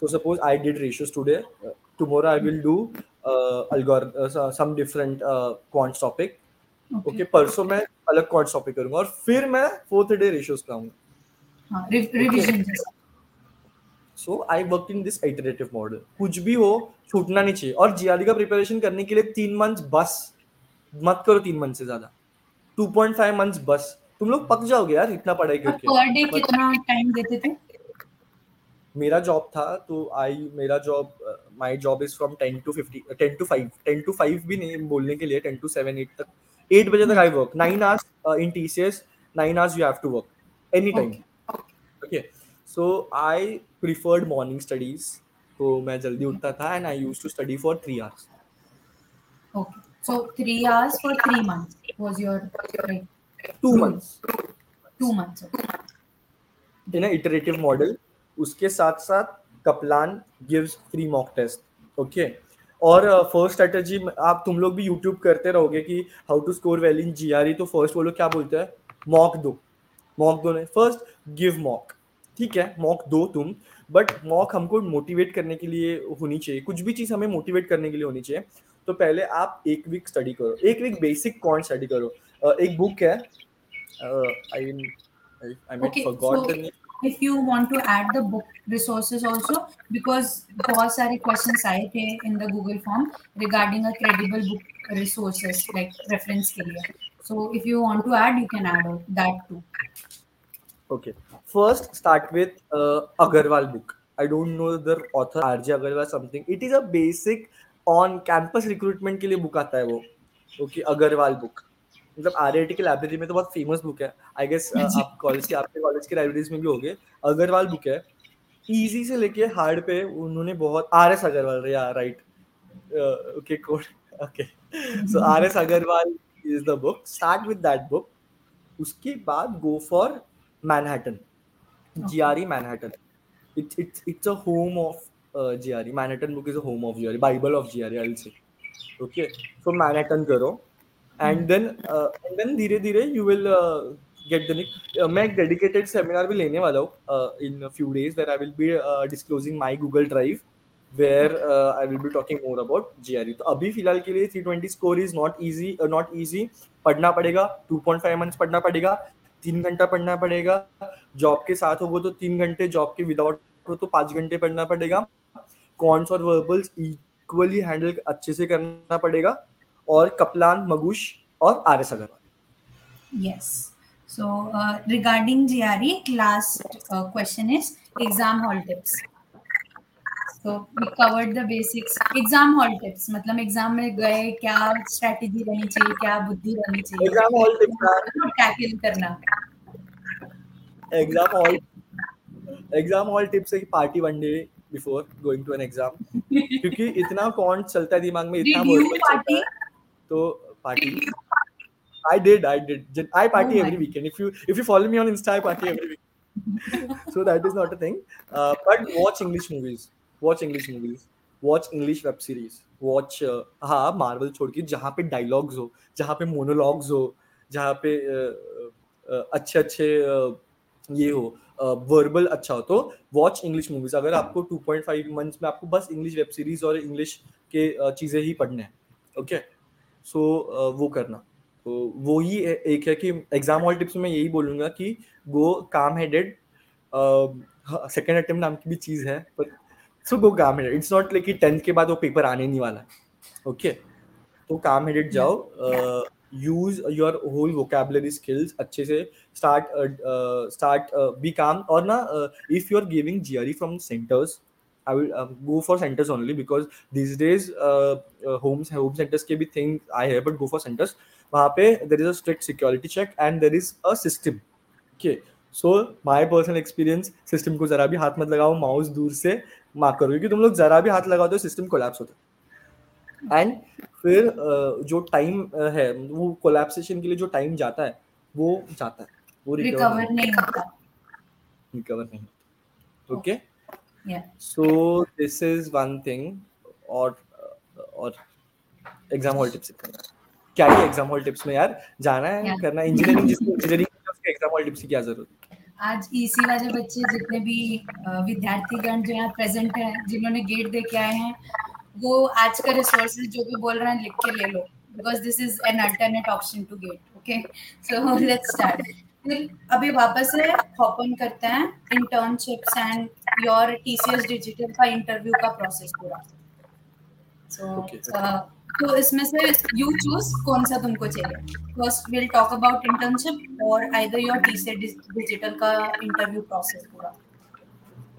[SPEAKER 3] so suppose I did ratios today tomorrow i will do uh, algor uh, some different uh, quant topic
[SPEAKER 1] Okay.
[SPEAKER 3] Okay परसों मैं अलग क्वांट टॉपिक करूँगा और फिर मैं फोर्थ डे रेशियोज कराऊँगा।
[SPEAKER 1] हाँ, रिव- रिविजन जैसा।
[SPEAKER 3] So I work in this iterative model कुछ भी हो छूटना नहीं चाहिए। और जीआरडी का प्रिपरेशन करने के लिए तीन मंथ्स बस। मत करो तीन मंथ से ज़्यादा। 2.5 मंथ्स बस। तुम लोग पक जाओगे यार इतना पढ़ाई करके।
[SPEAKER 1] पर डे कितना टाइम देते थे?
[SPEAKER 3] मेरा जॉब था तो आई मेरा job my job is from 10 to 50 10 to 5 10 to 5 भी नहीं बोलने के लिए 10 टू 7 8 तक। 8 बजे तक I work 9 hours in TCS 9 hours you have to work any time
[SPEAKER 1] okay
[SPEAKER 3] so I preferred morning studies तो मैं जल्दी उठता था and I used to study for 3 hours
[SPEAKER 1] Okay. So three hours for three months was your like
[SPEAKER 3] 2
[SPEAKER 1] Hmm.
[SPEAKER 3] Months
[SPEAKER 1] two months. Okay.
[SPEAKER 3] in an iterative model उसके साथ साथ Kaplan gives free mock test okay और first strategy आप तुम लोग भी YouTube करते रहोगे कि how to score well in GRE तो फ़र्स्ट वो लोग क्या बोलते हैं मॉक दो मॉक दो नहीं फ़र्स्ट गिव मॉक ठीक है मॉक दो तुम बट मॉक हमको मोटिवेट करने के लिए होनी चाहिए कुछ भी चीज़ हमें मोटिवेट करने के लिए होनी चाहिए तो पहले आप एक वीक स्टडी करो एक वीक बेसिक कॉन्ट स्टडी करो अ, एक बुक है I
[SPEAKER 1] I
[SPEAKER 3] met
[SPEAKER 1] forgot
[SPEAKER 3] the name
[SPEAKER 1] if you want to add the book resources also because बहुत सारे questions आए थे in the Google form regarding a credible book resources like reference के लिए so if you want to add you can add that too
[SPEAKER 3] Okay. First, start with uh, Agarwal book. I don't know the author RJ Agarwal something it is a basic on campus recruitment के लिए book आता है वो. Okay Agarwal book मतलब are की library में तो बहुत फ़ेमस बुक है. आई गेस [LAUGHS] आप कॉलेज के आपके कॉलेज की लाइब्रेरीज में भी होगे. अग्रवाल बुक है. इजी से लेके हार्ड पे उन्होंने बहुत आर एस अग्रवाल या right okay code okay so R S Agarwal is the book start with that book उसके बाद go for Manhattan GRE Manhattan it's it's it's a home of uh, GRE. Manhattan book is a home of GRE, Bible of GRE. I'll say. Okay, so Manhattan करो, and then uh, and then धीरे धीरे you will uh, get the uh, मैं एक dedicated seminar भी लेने वाला हूँ uh, in a few days where I will be uh, disclosing my Google Drive where uh, I will be talking more about GRE. तो अभी फ़िलहाल के लिए 320 score is not easy, uh, not easy. पढ़ना पड़ेगा 2.5 months पढ़ना पड़ेगा तीन घंटा पढ़ना पड़ेगा। जॉब के साथ हो वो तो तीन घंटे, जॉब के विदाउट हो तो पाँच घंटे पढ़ना पड़ेगा। कॉन्स और वर्बल्स इक्वली हैंडल अच्छे से करना पड़ेगा। और कपलान, मगुश और R S Agarwal.
[SPEAKER 1] Yes so regarding G R last question is exam hall exam So we covered the basics. Exam hall tips मतलब एग्ज़ाम में गए क्या स्ट्रेटेजी रहनी चाहिए क्या बुद्धि रहनी चाहिए
[SPEAKER 3] एग्ज़ाम हॉल टिप्स
[SPEAKER 1] टैकल करना
[SPEAKER 3] exam hall exam hall tips है कि party one day before going to an exam क्योंकि इतना कौन चलता है दिमाग में इतना verbal चलता
[SPEAKER 1] party?
[SPEAKER 3] है तो party I did, I did. I party
[SPEAKER 1] Oh
[SPEAKER 3] every weekend. If you if you follow me on Insta, I party every weekend. so that is not a thing. Uh, but watch English movies. English movies. Watch English web series. Watch uh, हाँ Marvel छोड़ के जहाँ पे dialogues हो जहाँ पे monologues हो जहाँ पे uh, uh, अच्छे अच्छे uh, ये हो वर्बल अच्छा हो तो वॉच इंग्लिश मूवीज़ अगर आपको 2.5 मंथ्स में आपको बस इंग्लिश वेब सीरीज़ और इंग्लिश के uh, चीज़ें ही पढ़ने हैं ओके सो वो करना तो वो ही एक है कि एग्ज़ाम हॉल टिप्स में यही बोलूँगा कि गो काम हेडेड सेकेंड अटेम्प्ट नाम की भी चीज़ है पर so go calm headed it's not like tenth के बाद वो पेपर आने नहीं वाला है ओके तो काम हेडेड जाओ use your whole vocabulary skills अच्छे से स्टार्ट स्टार्ट बी काम और ना if you are giving GRE from centres I will um, go for centers only because these days uh, uh, homes home centers के भी thing I have but go for centers वहाँ पे there is a strict security check and there is a system okay so my personal experience system को जरा भी हाथ मत लगाओ माउस दूर से मार्क करो क्योंकि तुम लोग जरा भी हाथ लगाओ तो सिस्टम कोलैप्स होता है। एंड फिर uh, जो टाइम है वो कोलैप्सेशन के लिए जो टाइम जाता है वो जाता है वो
[SPEAKER 1] रिकवर नहीं होता।
[SPEAKER 3] रिकवर नहीं होता।
[SPEAKER 1] Okay
[SPEAKER 3] So this is one thing, और और एग्ज़ाम हॉल टिप्स क्या ही एग्ज़ाम हॉल टिप्स में यार जाना है करना इंजीनियरिंग जिसको इंजीनियरिंग एग्ज़ाम हॉल टिप्स की क्या ज़रूरत है?
[SPEAKER 1] आज ईसी वाले बच्चे जितने भी विद्यार्थीगण जो यहाँ प्रेजेंट हैं जिन्होंने गेट दे के आए हैं वो आज का रिसोर्सेज जो भी बोल रहे हैं लिख के ले लो because this is an alternate option to get okay so let's start अभी वापस से हॉप ऑन करते हैं internships and your TCS digital का इंटरव्यू का प्रोसेस पूरा सो
[SPEAKER 3] Okay.
[SPEAKER 1] तो इसमें से यू चूज़ कौन सा तुमको चाहिए first will talk about internship और आइदर योर टीसीएस डिजिटल का इंटरव्यू प्रोसेस पूरा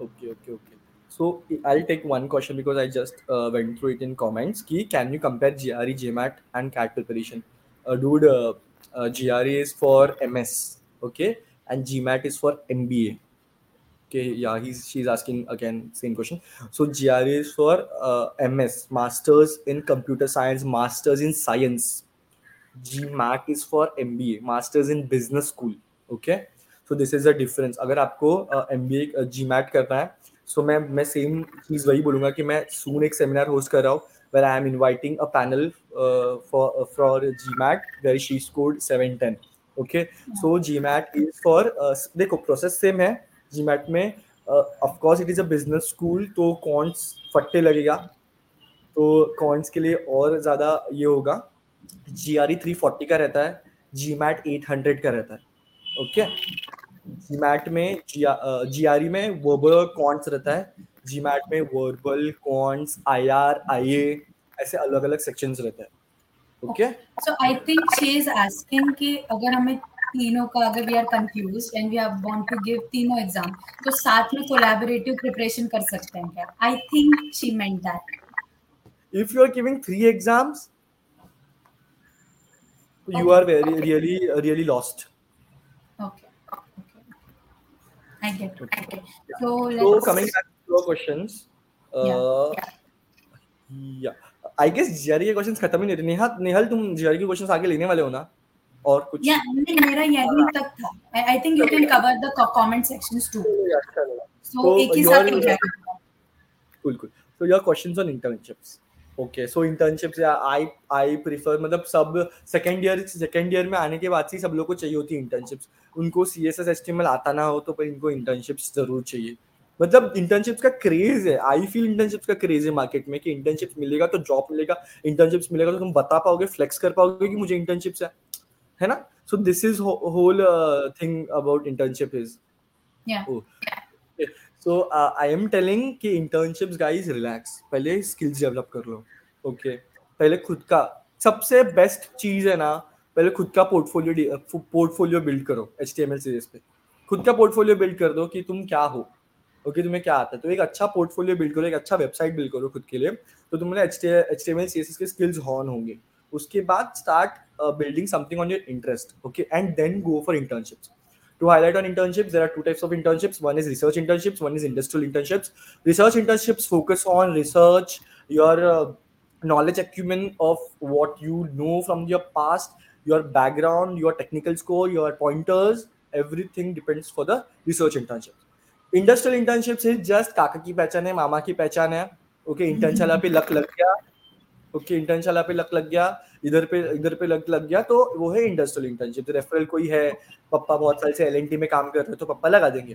[SPEAKER 3] okay okay okay so i'll take one question because i just uh, went through it in comments ki can you compare gre gmat and cat preparation uh, dude uh, uh, gre is for ms okay and gmat is for mba okay yeah he's she's asking again same question so gre is for uh, ms masters in computer science masters in science gmat is for mba masters in business school okay so this is a difference अगर आपको M B A GMAT करना है सो मैं मैं same चीज़ वही बोलूँगा कि मैं सून एक सेमिनार होस्ट कर रहा हूँ where I am inviting a panel for GMAT where she scored seven ten okay so GMAT is for देखो प्रोसेस सेम है जी मैट में of course it is a business school तो कौनस फट्टे लगेगा। तो कॉन्स के लिए और ज़्यादा ये होगा। G R E three forty का रहता है जी मैट एट हंड्रेड का रहता है। ओके जी मैट में जी आर ई में वर्बल कॉन्स रहता है। जी मैट में verbal quants I R I A ऐसे अलग अलग सेक्शंस रहते हैं। Okay
[SPEAKER 1] so I think she is asking कि अगर हमें तीनों का अगर we are confused and we are want to give तीनों एग्ज़ाम तो साथ में कोलैबोरेटिव प्रिपरेशन कर सकते हैं क्या I think she meant that
[SPEAKER 3] if you are giving three exams you are very really really lost
[SPEAKER 1] okay okay i get it okay so
[SPEAKER 3] so
[SPEAKER 1] let's
[SPEAKER 3] coming back to your questions uh, yeah yeah. i guess GRE के questions खत्म ही नहीं नेहा नेहल तुम GRE के questions आगे लेने वाले हो ना और कुछ
[SPEAKER 1] yeah मेरा यही तक था। I, I think you can cover the co- comment sections too so
[SPEAKER 3] So
[SPEAKER 1] एक ही साथ
[SPEAKER 3] cool cool so your questions on internships okay so internships yeah i i मतलब सब सेकंड ईयर सेकंड ईयर में आने के बाद से सब लोग को चाहिए होती है इंटर्नशिप्स उनको सी एस एस एस आता ना हो तो पर इनको इंटर्नशिप्स ज़रूर चाहिए। मतलब इंटर्नशिप्स का क्रेज है। आई फील इंटर्नशिप्स का क्रेज है मार्केट में कि इंटर्नशिप्स मिलेगा तो जॉब मिलेगा। इंटर्नशिप्स मिलेगा तो तुम बता पाओगे फ्लेक्स कर पाओगे कि मुझे इंटर्नशिप्स है। है ना? So this is whole thing about internship
[SPEAKER 1] is
[SPEAKER 3] so I am telling कि इंटर्नशिप्स गाइस रिलैक्स पहले स्किल्स डेवलप कर लो ओके okay. पहले खुद का सबसे बेस्ट चीज़ है ना पहले खुद का पोर्टफोलियो पोर्टफोलियो बिल्ड करो H T M L series पे। खुद का पोर्टफोलियो बिल्ड कर दो कि तुम क्या हो ओके okay, तुम्हें क्या आता है? तो एक अच्छा पोर्टफोलियो बिल्ड करो एक अच्छा वेबसाइट बिल्ड करो खुद के लिए तो तुम्हारे H T M L C S S के स्किल्स हॉन होंगे। उसके बाद start building something on your interest okay and then go for internships to highlight on internships there are two types of internships one is research internships one is industrial internships research internships focus on research your uh, knowledge acumen of what you know from your past your background your technical score your pointers everything depends for the research internships industrial internships is just काका की पहचान है मामा की पहचान है okay Internshala पे luck लग गया ओके इंटर्नशाला पे लक लग गया इधर पे इधर पे लग लग गया तो वो है इंडस्ट्रियल इंटर्नशिप तो रेफरल कोई है पप्पा बहुत साल से एलएनटी में काम कर रहे हैं तो पप्पा लगा देंगे।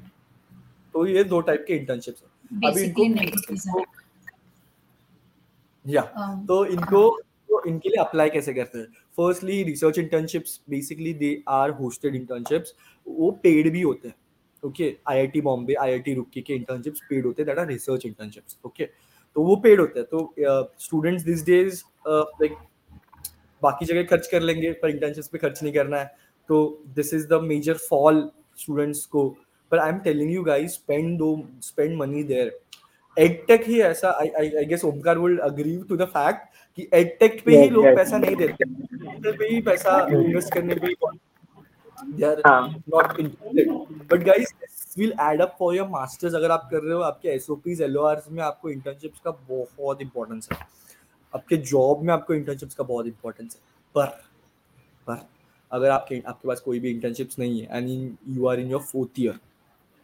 [SPEAKER 3] तो ये दो टाइप के इंटर्नशिप है। अभी इनको या
[SPEAKER 1] um,
[SPEAKER 3] तो इनको तो इनके लिए अप्लाई कैसे करते हैं? Firstly research internships basically they are hosted internships वो पेड भी होते हैं okay IIT Bombay IIT Roorkee के इंटर्नशिप्स पेड होते हैं that are research internships okay तो वो पेड होता है। तो स्टूडेंट्स दिस डेज़ लाइक बाकी जगह खर्च कर लेंगे पर इंटर्नशिप्स पे खर्च नहीं करना है। तो this is the major fall students को। पर I am telling you guys spend दो स्पेंड मनी देयर एडटेक ही ऐसा I I guess Omkar will agree to the fact कि एडटेक पे ही लोग. पैसा नहीं देते। पे ही पैसा इन्वेस्ट करने पे
[SPEAKER 2] they
[SPEAKER 3] are not interested but guys will add up for your masters अगर आप कर रहे हो, आपके एसओपीज एलओआरस में आपको इंटर्नशिप्स का बहुत इंपॉर्टेंस है। आपके जॉब में आपको इंटर्नशिप्स का बहुत इंपॉर्टेंस है। पर पर अगर आपके आपके पास कोई भी इंटर्नशिप्स नहीं है and in you are in your fourth year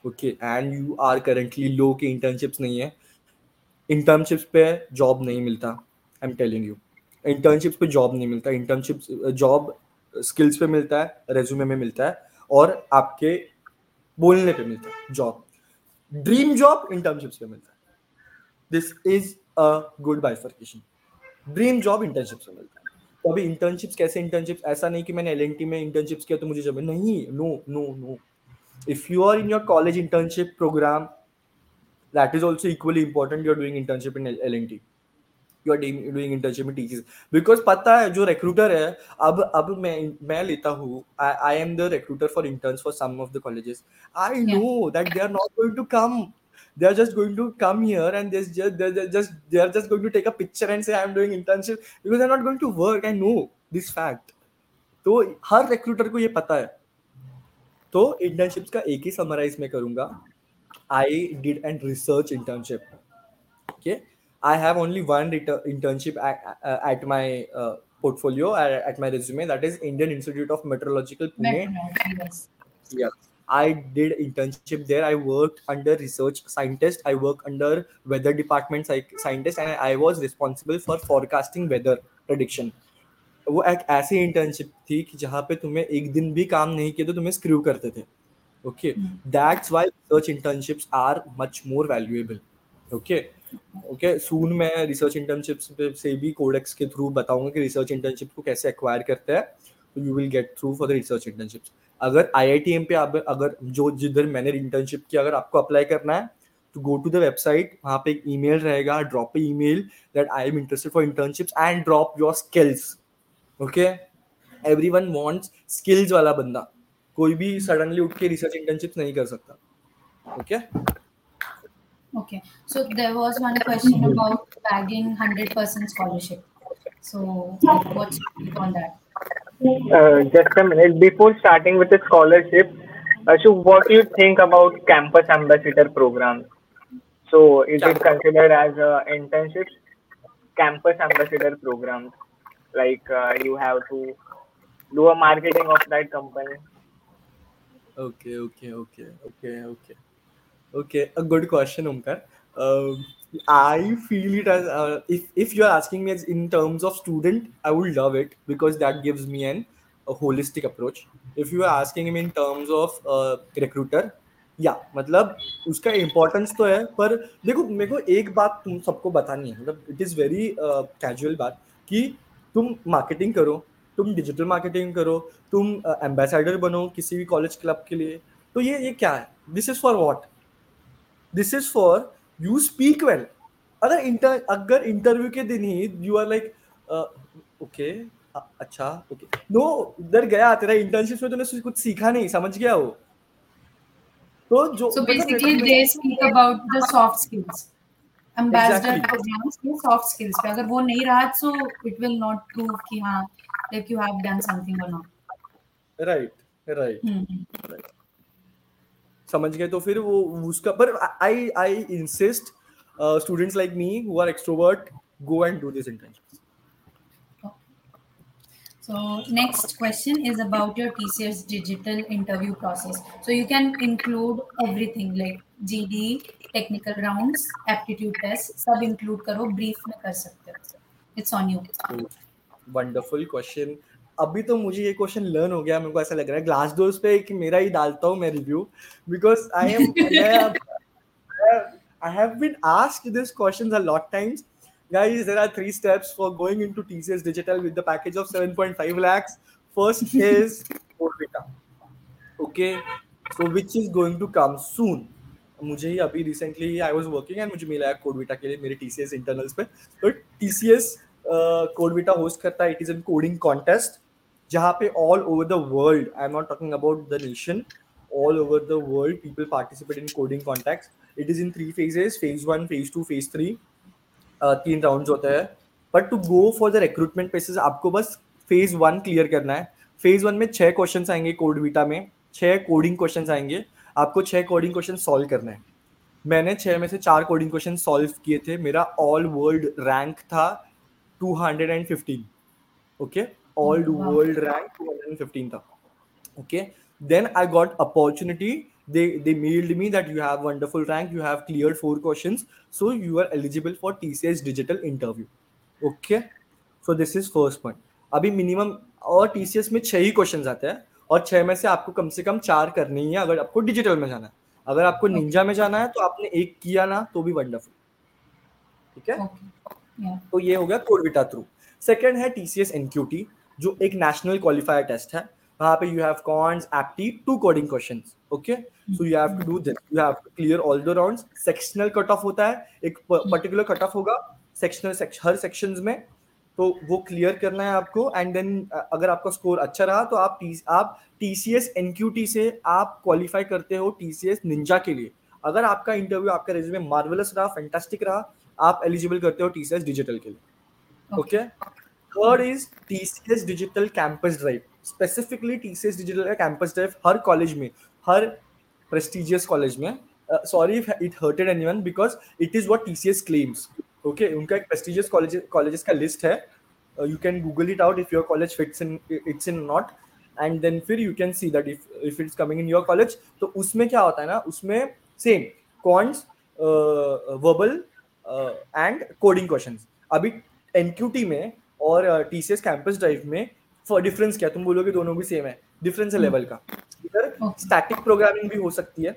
[SPEAKER 3] okay and you are currently low के इंटर्नशिप्स नहीं है इंटर्नशिप्स पे जॉब नहीं मिलता I am telling you internships पे जॉब नहीं मिलता इंटर्नशिप्स जॉब स्किल्स पे मिलता है रेज्यूमे में मिलता है, और आपके बोलने पे मिलता है जॉब ड्रीम जॉब इंटर्नशिप्स पे मिलता है. This is a good bifurcation dream job internship से मिलता है. तो अभी इंटर्नशिप्स कैसे इंटर्नशिप्स ऐसा नहीं कि मैंने एलएनटी में इंटर्नशिप्स किया तो मुझे जब नहीं no no no if you are in your college internship program that is also equally important you're doing internship in L- L&T you're doing, doing internship in TCS because पता है जो recruiter है अब अब मैं मैं लेता हूँ am the recruiter for interns for some of the colleges I
[SPEAKER 1] Yeah.
[SPEAKER 3] know that they are not going to come they are just going to come here and they're just they're, they're just they are just going to take a picture and say I'm doing internship because they're not going to work I know this fact तो हर recruiter को ये पता है तो internships का एक ही summarize मैं करूँगा I did an research internship. Okay, I have only one ret- internship at, uh, at my uh, portfolio at, at my resume. That is Indian Institute of Meteorological Pune.
[SPEAKER 1] Yes.
[SPEAKER 3] Yeah, I did internship there. I worked under research scientist. I worked under weather department psych- scientist, and I was responsible for forecasting weather prediction. वो एक ऐसी internship थी कि जहाँ पे तुम्हें एक दिन भी काम नहीं किया तो तुम्हें स्क्रू करते थे okay that's why research internships are much more valuable okay okay soon मैं research internships पे से भी कोडेक्स के थ्रू बताऊँगा कि रिसर्च इंटर्नशिप को कैसे acquire करते हैं तो you will get through for the research internships. अगर IITM पे आप, अगर जो जिधर मैंने इंटर्नशिप किया, अगर आपको अप्लाई करना है तो गो टू द वेबसाइट वहाँ पे एक ईमेल रहेगा drop a email that I am interested for internships and drop your skills okay everyone wants skills वाला बंदा। कोई भी सडनली उठ के रिसर्च इंटर्नशिप नहीं कर सकता। Okay
[SPEAKER 1] Okay. So there was one question about bagging 100% scholarship. So what's on that?
[SPEAKER 2] Uh, just a minute. Before starting with the scholarship, Ashu, what do you think about campus ambassador program? So is it considered as a internship? Campus ambassador program. like uh, you have to do a marketing of that company.
[SPEAKER 3] Okay, okay, okay, okay, okay. Okay, a good question, Omkar. Um, I feel it as uh, if if you are asking me as in terms of student, I would love it because that gives me an a holistic approach. If you are asking me in terms of uh, recruiter, या मतलब उसका importance तो है पर देखो मेरे को एक बात तुम सबको बतानी है मतलब इट इज़ वेरी कैजुअल बात कि तुम मार्केटिंग करो तुम डिजिटल मार्केटिंग करो तुम एम्बेसडर बनो किसी भी कॉलेज क्लब के लिए तो ये ये क्या है this is for what this is for you speak well अगर इंटर अगर इंटरव्यू के दिन ही यू आर लाइक ओके अच्छा ओके नो इधर गया तेरा इंटर्नशिप में तूने कुछ सीखा नहीं समझ गया वो तो जो
[SPEAKER 1] So
[SPEAKER 3] मतलब मेरे को-
[SPEAKER 1] basically they speak about the soft skills. Ambassador
[SPEAKER 3] Exactly.
[SPEAKER 1] programs के soft skills पे अगर वो नहीं रहा so it will not prove कि हाँ like you have done something or not.
[SPEAKER 3] Right right
[SPEAKER 1] hmm
[SPEAKER 3] समझ गए तो फिर वो उसका पर I I insist students like me who are extrovert go and do this internship
[SPEAKER 1] So next question is about your TCS digital interview process. So you can include everything like GD, technical rounds, aptitude tests, सब include करो brief में कर सकते हो. It's on you.
[SPEAKER 3] Wonderful question अभी तो मुझे ये क्वेश्चन लर्न हो गया मेरे को ऐसा लग रहा है। ग्लास डोर्स पे कि मेरा ही डालता हूँ मैं review because I am I have been ask this question a lot times guys there are three steps for going into TCS digital with the package of 7.5 lakh first is ओरिटा okay so which is going to come soon मुझे ही अभी recently I was working and मुझे मिला है CodeVita के लिए मेरे TCS internals पे। बट टीसीएस कोडविटा होस्ट करता है it is an coding contest जहाँ पे all over the world I am not talking about the nation all over the world people participate in coding contact it is in three phases phase one phase two phase three तीन round होते हैं। But to go for the recruitment process आपको बस phase one clear करना है। Phase one में छह question आएँगे कोडविटा में। छह कोडिंग क्वेश्चन आएँगे। आपको छह कोडिंग क्वेश्चन सॉल्व करना है। मैंने छह में से चार कोडिंग क्वेश्चन सॉल्व किए थे। मेरा ऑल वर्ल्ड रैंक था 215 ओके ऑल. वर्ल्ड रैंक 215 था okay then i got opportunity they they mailed me that you have wonderful rank you have cleared four questions so you are eligible for tcs digital interview okay so this is first point अभी minimum और TCS में छह ही questions आते हैं और छह में से आपको कम से कम चार करनी ही है अगर आपको डिजिटल में जाना है अगर आपको निंजा में जाना है तो आपने एक किया ना तो भी वंडरफुल ठीक है
[SPEAKER 1] Okay. Yeah.
[SPEAKER 3] तो ये हो गया कोरविटा थ्रू सेकंड है टीसीएस एनक्यूटी जो एक नेशनल क्वालिफायर टेस्ट है वहाँ पे you have quants apti two coding questions okay so you have to do this you have to clear all the rounds sectional cut off होता है एक particular cut off होगा sectional हर sections में तो वो क्लियर करना है आपको एंड देन अगर आपका स्कोर अच्छा रहा तो आप T- आप टीसीएस एनक्यूटी से आप क्वालिफाई करते हो टीसीएस निंजा के लिए। अगर आपका इंटरव्यू आपका रेज्यूमे मार्वलस रहा फैंटास्टिक रहा आप एलिजिबल करते हो टीसीएस डिजिटल के लिए okay third is TCS digital campus drive specifically TCS digital का कैंपस ड्राइव हर कॉलेज में, हर प्रेस्टिजियस कॉलेज में sorry if it hurted anyone because it is what TCS claims okay उनका एक प्रेस्टिजियस कॉलेज कॉलेजेस का लिस्ट है। You can Google it out if your college fits in it's in not and then फिर you can see that if if it's coming in your college तो उसमें क्या होता है ना, उसमें same quants verbal and coding question अभी NQT में और टीसीएस कैंपस ड्राइव में डिफरेंस क्या? तुम बोलोगे दोनों भी सेम है। डिफरेंस है लेवल का। इधर स्टैटिक प्रोग्रामिंग भी हो सकती है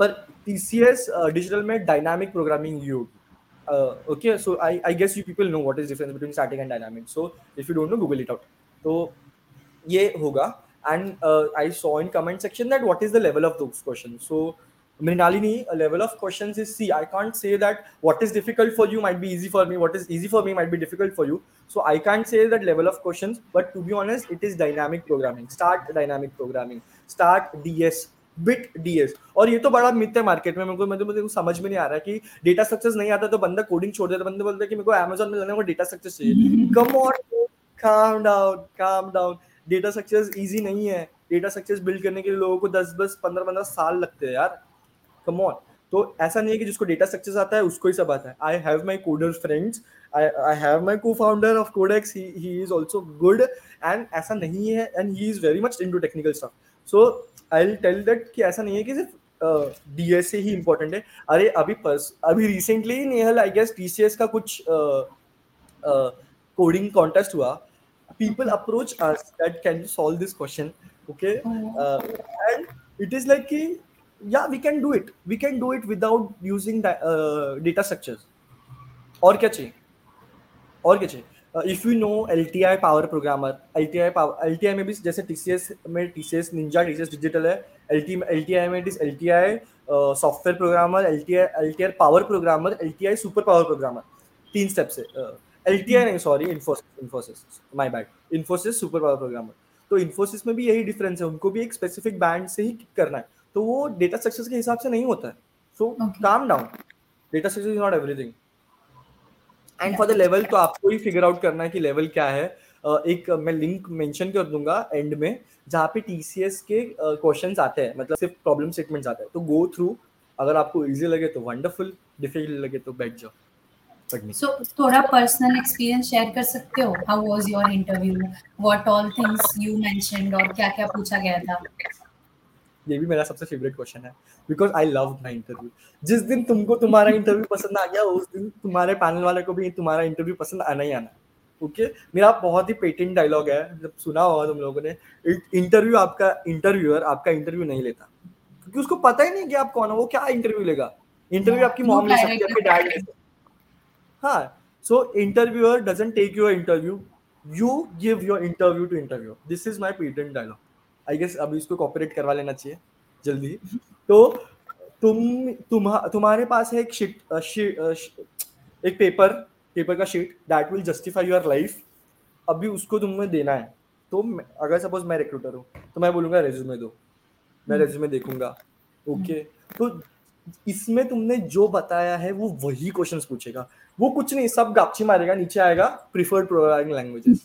[SPEAKER 3] पर टीसीएस डिजिटल में डायनामिक प्रोग्रामिंग ही होगी। Okay so I I guess you people know what is difference between static and dynamic so if you don't know Google it out तो ये होगा। And I saw in comment section that what is the level of those question so Mrinalini, a level of questions is see. I can't say that what is difficult for you might be easy for me. What is easy for me might be difficult for you. So I can't say that level of questions. But to be honest, it is dynamic programming. Start dynamic programming. Start DS bit DS और ये तो बड़ा myth है market में मेरे को मतलब मुझे समझ में नहीं आ रहा कि डेटा स्ट्रक्चर्स नहीं आता तो बंदा कोडिंग छोड़ देता बंदा बोलता है कि मेरे को अमेजोन में लेने डेटा स्ट्रक्चर चाहिए come on calm down calm down data structures easy नहीं है डेटा स्ट्रक्चर्स बिल्ड करने के लिए लोगों को दस दस पंद्रह पंद्रह साल लगते हैं यार कम ऑन तो ऐसा नहीं है कि जिसको डेटा स्ट्रक्चर्स आता है उसको ही सब आता है। I have my coder friends I have my co founder of Codex he is also good and ऐसा नहीं है and he is very much into technical stuff so I tell that कि ऐसा नहीं है कि सिर्फ़ डी एस ही important है। अरे अभी पर्स अभी recently Nehal I guess T C S का कुछ कोडिंग कॉन्टेस्ट हुआ। People approach us that can you solve this question okay? uh, and it is like yeah we can do it. We can do it without using that, uh, data structures. और क्या चाहिए? और क्या चाहिए? If you know L T I power programmer L T I power L T I में भी जैसे T C S में T C S ninja T C S digital है L T L T I में it L T I software programmer L T I L T I power programmer L T I super power programmer तीन step से L T I नहीं sorry Infosys Infosys my bad Infosys super power programmer तो इन्फोसिस में भी यही difference है। उनको भी एक स्पेसिफिक बैंड से ही करना है। तो वो डेटा स्ट्रक्चर्स के हिसाब से नहीं होता है। So calm down data structure is not everything and for the level तो आपको ही फिगर आउट करना है कि लेवल क्या है। एक मैं लिंक मेंशन कर दूँगा एंड में जहाँ पे टीसीएस के क्वेश्चंस आते हैं। मतलब सिर्फ़ प्रॉब्लम स्टेटमेंट्स आते हैं। तो गो थ्रू अगर आपको इजी लगे तो वंडरफुल डिफ़िकल्ट लगे तो बैठ जाओ।
[SPEAKER 1] सो थोड़ा पर्सनल एक्सपीरियंस शेयर कर सकते हो? How was your interview what all things you mentioned और क्या क्या पूछा गया था?
[SPEAKER 3] ये भी मेरा सबसे फेवरेट क्वेश्चन है because I love my interview जिस दिन तुमको तुम्हारा इंटरव्यू पसंद आ गया उस दिन तुम्हारे पैनल वाले को भी तुम्हारा इंटरव्यू पसंद आना ही आना। Okay okay? मेरा बहुत ही पेटेंट डायलॉग है जब सुना होगा तुम लोगों ने इंटरव्यू आपका इंटरव्यूअर आपका इंटरव्यू नहीं लेता। क्योंकि उसको पता ही नहीं कि आप कौन हो वो क्या इंटरव्यू लेगा? इंटरव्यू आपकी मॉम ले सकती है आपके डैड ले सकते हाँ so interviewer doesn't take your interview you give your interview to interviewer. This is my patent dialogue. I guess अभी इसको कॉपरेट करवा लेना चाहिए जल्दी। तो तुम तुम तुम्हारे पास है एक शीट एक पेपर पेपर का sheet that will justify your life अभी उसको तुम्हें देना है। तो अगर सपोज़ मैं रिक्रूटर हूँ तो मैं बोलूँगा रेज्यूमे दो। मैं रेज्यूमे देखूँगा। ओके तो इसमें तुमने जो बताया है वो वही क्वेश्चंस पूछेगा। वो कुछ नहीं सब गापची मारेगा नीचे आएगा preferred programming languages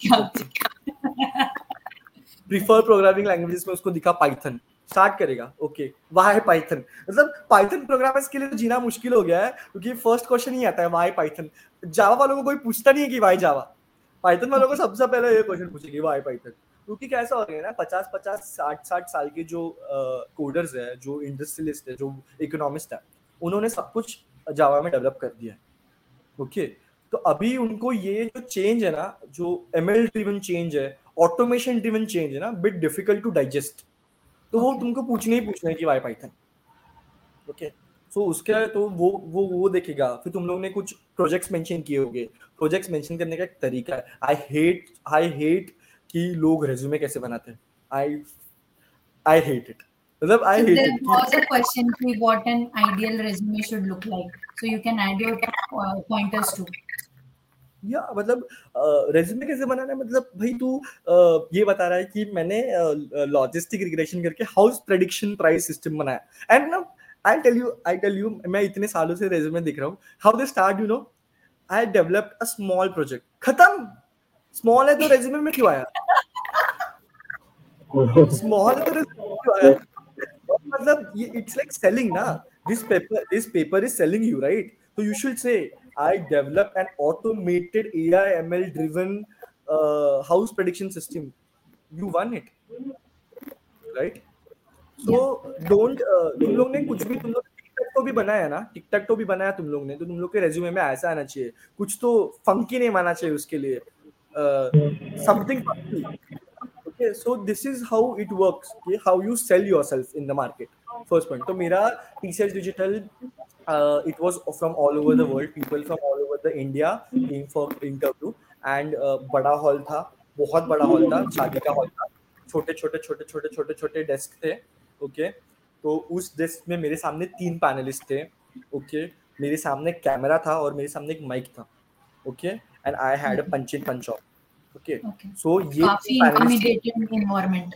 [SPEAKER 3] prefer programming languages में उसको दिखा पाइथन स्टार्ट करेगा। ओके वाई पाइथन मतलब पाइथन प्रोग्रामर्स के लिए तो जीना मुश्किल हो गया है क्योंकि फ़र्स्ट क्वेश्चन ही आता है वाई पाइथन जावा वालों को कोई पूछता नहीं है कि वाई जावा पाइथन वालों को सबसे पहले ये क्वेश्चन पूछेगी वाई पाइथन क्योंकि कैसा हो गया ना पचास पचास साठ साठ साल के जो कोडर्स uh, है जो इंडस्ट्रियलिस्ट है जो इकोनॉमिस्ट है उन्होंने सब कुछ जावा में डेवलप कर दिया है। ओके तो अभी उनको ये जो चेंज है ना जो एम एल ड्रिवन चेंज है ऑटोमेशन ड्रिवन चेंज है ना बिट डिफ़िकल्ट टू डाइजेस्ट तो वो तुमको पूछने ही पूछना है कि वाई पाइथन ओके सो उसके तो वो वो वो देखेगा। फिर तुम लोग ने कुछ प्रोजेक्ट्स मेंशन किए होंगे। प्रोजेक्ट्स मेंशन करने का एक तरीका है। आई हेट आई हेट कि लोग रेज्यूमे कैसे बनाते हैं। आई आई हेट इट मतलब I hate it
[SPEAKER 1] was a question कि an ideal resume should look like? So you can add your uh, pointers too.
[SPEAKER 3] या मतलब रेज्यूमे कैसे बनाना है? मतलब भाई तू ये बता रहा है कि मैंने लॉजिस्टिक रिग्रेशन करके हाउस प्रेडिक्शन प्राइस सिस्टम बनाया। एंड ना I tell you I tell you मैं इतने सालों से रेज्यूमे देख रहा हूँ। How they start you know I developed a small project खत्म! स्मॉल है तो रेज्यूमे में क्यों आया? स्मॉल है तो रेज्यूमे मतलब ये इट्स लाइक सेलिंग ना। This paper this paper is selling you right so you should say i developed an automated ai ml driven uh, house prediction system you won it right so don't uh, तुम लोग ने कुछ भी तुम लोग TikTok तो भी बनाया ना टिकटॉक तो भी बनाया तुम लोग ने तो तुम लोग के रेज्यूमे में ऐसा आना चाहिए कुछ तो फंकी नहीं माना चाहिए उसके लिए something funky okay so this is how it works okay? how you sell yourself in the market first point. तो मेरा TCS digital uh, it was from all over the world. People from all over the India came for interview and uh, बड़ा hall था बहुत बड़ा hall था शादी का hall था। छोटे छोटे छोटे छोटे छोटे छोटे डेस्क थे ओके तो उस डेस्क में मेरे सामने तीन पैनलिस्ट थे ओके मेरे सामने कैमरा था और मेरे सामने एक माइक था okay and I had a punch in punch of
[SPEAKER 1] okay
[SPEAKER 3] so ये काफ़ी intimidating environment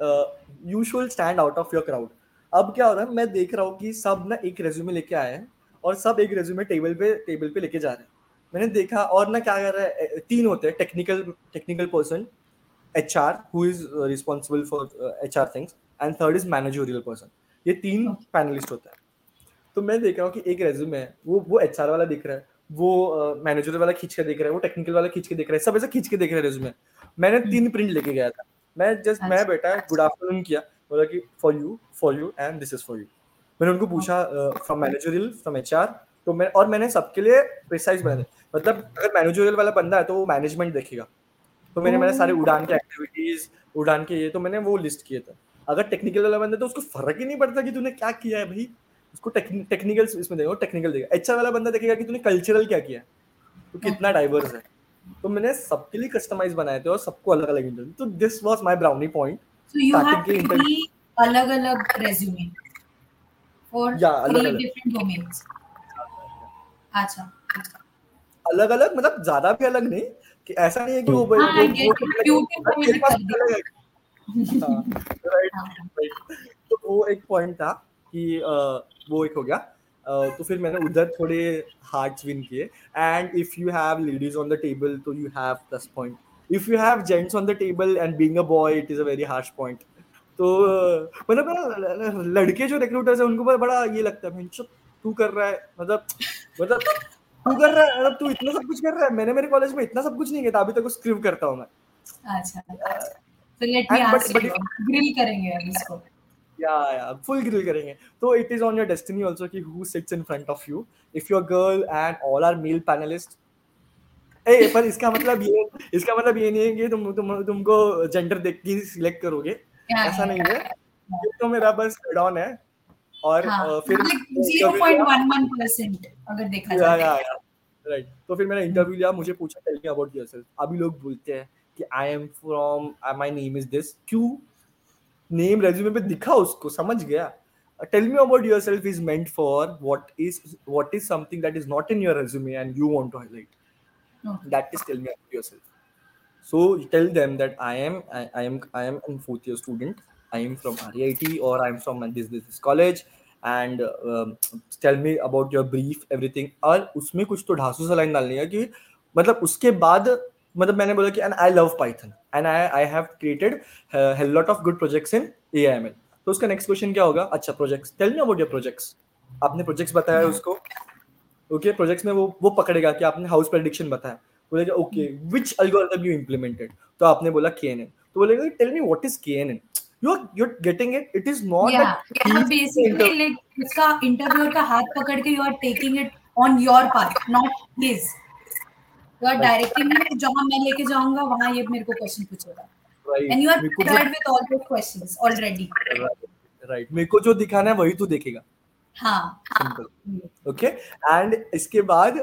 [SPEAKER 3] should stand out of your crowd. अब क्या हो रहा है मैं देख रहा हूँ कि सब ना एक रेज्यूमे लेके आए हैं और सब एक रेज्यूमे टेबल पे टेबल पे लेके जा रहे हैं। मैंने देखा और ना क्या कर रहा है तीन होते हैं technical technical person H R who is responsible for H R things and third is managerial person ये तीन पैनलिस्ट होता है। तो मैं देख रहा हूँ कि एक रेज्यूमे है वो वो एच आर वाला दिख रहा है वो मैनेजर uh, वाला खींच के देख रहा है वो टेक्निकल वाला खींच के देख रहा है सब ऐसे खींच के देख रहे हैं रेज्यूमे मैंने तीन प्रिंट लेके गया था। मैं जस्ट मैं
[SPEAKER 1] अच्छा।
[SPEAKER 3] बेटा गुड आफ्टरनून किया। बोला कि for you for you and this is for you मैंने उनको पूछा फ्रॉम मैनेजरियल फ्रॉम एचआर तो मैं और मैंने सबके लिए प्रिसाइज बना दिया मतलब अगर मैनेजरियल वाला बंदा है तो वो मैनेजमेंट देखेगा। तो मैंने मैंने सारे उड़ान के एक्टिविटीज़ उड़ान के ये तो मैंने वो लिस्ट किए थे। अगर टेक्निकल वाला बंदा तो उसको फ़र्क ही नहीं पड़ता कि तूने क्या किया है भाई। उसको टेक्निकल इसमें देगा टेक्निकल देगा अच्छा वाला बंदा देखेगा कि तूने कल्चरल क्या किया है। तो कितना डाइवर्स है। तो मैंने सबके लिए कस्टमाइज बनाए थे और सबको अलग अलग इंटरव्यू तो this
[SPEAKER 1] was
[SPEAKER 3] my brownie
[SPEAKER 1] point अलग अलग
[SPEAKER 3] Yeah, अलग अलग।
[SPEAKER 1] अच्छा
[SPEAKER 3] अलग अलग मतलब ज़्यादा भी अलग नहीं कि ऐसा नहीं है कि वो वो- है। [LAUGHS] हाँ,
[SPEAKER 1] हाँ।
[SPEAKER 3] तो वो एक पॉइंट था कि वो एक हो गया। तो फिर मैंने उधर थोड़े हार्ट्स विन किए। And if you have ladies on the table तो you have plus point if you have gents on the table and being a boy it is a very harsh point तो मतलब लड़के जो recruiters है उनको बड़ा- ये लगता है "भाई, तू कर रहा है। मतलब मतलब तू कर रहा है? मतलब तू इतना सब कुछ कर रहा है? मैंने मेरे कॉलेज में इतना सब कुछ नहीं किया था अभी तक स्क्रिप्ट करता हूँ मैं।
[SPEAKER 1] अच्छा
[SPEAKER 3] but-
[SPEAKER 1] ask
[SPEAKER 3] but
[SPEAKER 1] you grill करेंगे अब इसको।
[SPEAKER 3] या या फुल ग्रिल करेंगे। तो it is on your destiny also कि who sits in front of you if you are girl and all are male panellist ए पर इसका मतलब ये इसका मतलब ये नहीं है कि तुम तुम तुमको जेंडर देख के सिलेक्ट करोगे। ऐसा नहीं है। ये तो मेरा बस ऑन है। और
[SPEAKER 1] हाँ
[SPEAKER 3] फिर
[SPEAKER 1] zero point one one percent अगर देखा जाए।
[SPEAKER 3] राइट तो फिर मैंने इंटरव्यू लिया मुझे पूछा टेल मी अबाउट योरसेल्फ अभी लोग बोलते हैं कि I am from my name is this क्यों? नेम रेज्यूमे पे दिखा उसको समझ गया? Tell me about yourself is meant for what is what is something that is not in your resume and you want to
[SPEAKER 1] highlight
[SPEAKER 3] that is tell me about yourself so tell them that I am I am I am an fourth year student I am from R I T और I am from this business college and tell me about your brief everything और उसमें कुछ तो ढांसू सा line डालनी है कि मतलब उसके बाद मतलब मैंने बोला कि and I love Python and I I have created lot of good projects in AIML तो उसका नेक्स्ट क्वेश्चन क्या होगा? अच्छा projects tell me about your projects आपने प्रोजेक्ट्स बताया उसको। ओके okay, प्रोजेक्ट्स में वो वो पकड़ेगा कि आपने हाउस प्रेडिक्शन बताया। बोलेगा okay which algorithm you implemented तो आपने बोला केएनएन तो बोलेगा tell me what is KNN you are you are getting it it is not
[SPEAKER 1] yeah basically like उसका इंटरव्यूअर का हाथ पकड़ के you are taking it on your part not his you are directing me जहाँ मैं लेके जाऊँगा वहाँ ये मेरे को क्वेश्चन पूछेगा। And you are prepared with all those questions already
[SPEAKER 3] right मेरे को जो दिखाना है वही तू देखेगा।
[SPEAKER 1] हाँ
[SPEAKER 3] ओके एंड इसके बाद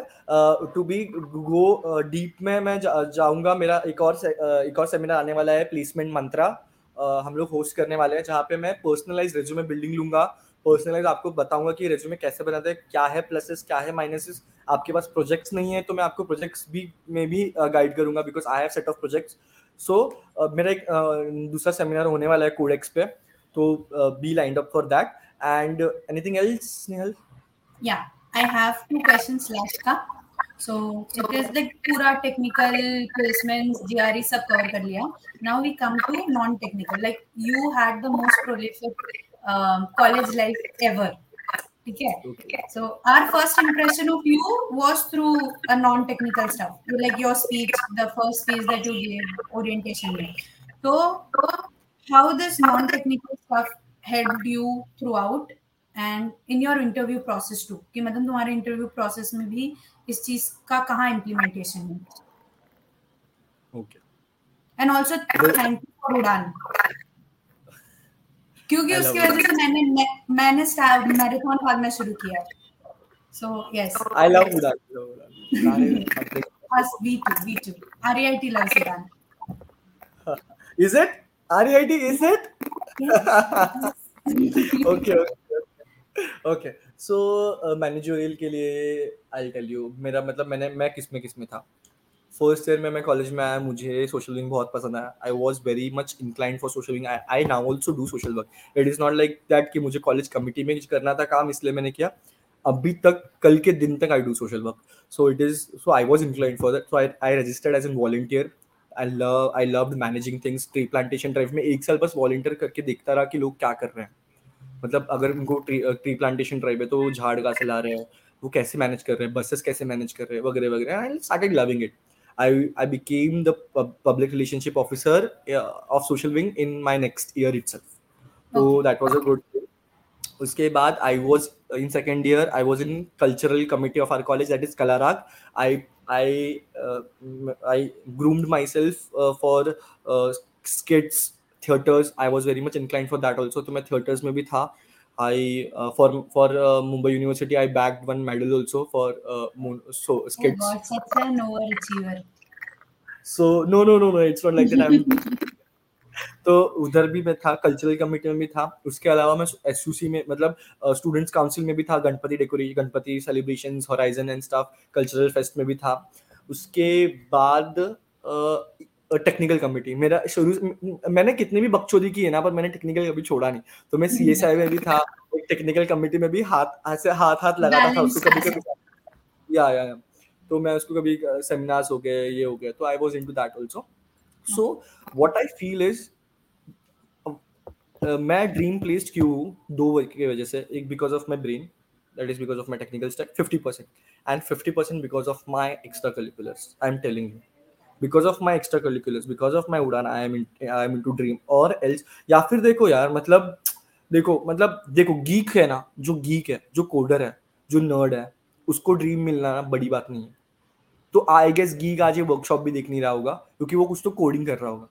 [SPEAKER 3] टू बी गो डीप में मैं जाऊँगा। मेरा एक और एक और सेमिनार आने वाला है प्लेसमेंट मंत्रा हम लोग होस्ट करने वाले हैं जहाँ पे मैं पर्सनलाइज रेज्यूमे बिल्डिंग लूँगा। पर्सनलाइज आपको बताऊँगा कि रेज्यूमे कैसे बनाते हैं क्या है प्लसेस क्या है माइनसेस आपके पास प्रोजेक्ट्स नहीं है तो मैं आपको प्रोजेक्ट्स भी में भी गाइड करूँगा because I have set of projects so मेरा एक uh, दूसरा सेमिनार होने वाला है कोडेक्स पे तो be lined up for that and uh, anything else nihal
[SPEAKER 1] yeah i have two questions last ka so it is like pura technical placements gre sab cover kar liya now we come to non technical like you had the most college life ever ठीक
[SPEAKER 3] है
[SPEAKER 1] so our first impression of you was through a non technical stuff like your speech the first speech that you give orientation में तो how this non technical stuff help you throughout and in your interview process too कि मतलब तुम्हारे interview process में भी इस चीज़ का कहाँ इंप्लीमेंटेशन है
[SPEAKER 3] okay
[SPEAKER 1] and also thank you for Udaan. क्योंकि उसकी वजह से मैंने मैंने मैराथन भागना शुरू किया so yes
[SPEAKER 3] I love you that
[SPEAKER 1] I we too we too RIT love Sudan
[SPEAKER 3] is it RIT is it okay okay so managerial के लिए आई टेल यू मेरा मतलब मैंने मैं किसमें किसमें था? फ़र्स्ट ईयर में मैं कॉलेज में आया, मुझे सोशल विंग बहुत पसंद आया। I was very much inclined for social wing I now also do social work it is not like that कि मुझे कॉलेज कमिटी में करना था काम, इसलिए मैंने किया। अभी तक, कल के दिन तक I do social work so it is so I was inclined for that so I I registered as an volunteer I love I love managing things tree plantation drive में एक साल बस वॉलंटियर करके देखता रहा कि लोग क्या कर रहे हैं। मतलब अगर उनको ट्री ट्री प्लांटेशन ड्राइव है तो झाड़ कहाँ से ला रहे हैं, वो कैसे मैनेज कर रहे हैं बसेस कैसे मैनेज कर रहे हैं, वगैरह वगैरह। I loving it I I became the pub- public relationship officer uh, of social wing in my next year itself. So
[SPEAKER 1] Okay.
[SPEAKER 3] that was a good thing. उसके बाद I was in second year I was in cultural committee of our college that is Kalarag. I I uh, m- I groomed myself uh, for uh, skits theaters. I was very much inclined for that also. तो मैं theaters में भी था. I uh, for for uh, Mumbai University I bagged one medal also for uh, moon, so
[SPEAKER 1] oh. God such an overachiever
[SPEAKER 3] So no no no no it's not like that. I'm तो उधर भी मैं था cultural committee में भी था उसके अलावा मैं एस में मतलब स्टूडेंट्स uh, काउंसिल में भी था Ganpati decoration Ganpati celebration Horizon and staff cultural fest में भी था उसके बाद टेक्निकल कमेटी मेरा शुरू मैंने कितनी भी बकचोदी की है ना पर मैंने टेक्निकल कभी छोड़ा नहीं। तो मैं सी एस आई में भी था टेक्निकल कमेटी में भी हाथ ऐसे हाथ हाथ लगाता था उसको कभी कभी। या या या। तो मैं उसको कभी सेमिनार्स हो गए ये हो गए तो I was into that also so what I feel is मैं ड्रीम प्लेस्ड क्यों हूँ? दो की वजह से। एक because of my brain that is because of my technical stack 50% and 50% because of my extracurriculars i'm telling you because of my extracurriculars because of my udan i am in, i am into dream or else या फिर देखो यार मतलब देखो मतलब देखो geek है ना जो गीक है जो कोडर है जो नर्ड है उसको ड्रीम मिलना ना बड़ी बात नहीं है। तो आई गेस गीक आज ये वर्कशॉप भी देख नहीं रहा होगा क्योंकि वो कुछ तो कोडिंग कर रहा होगा।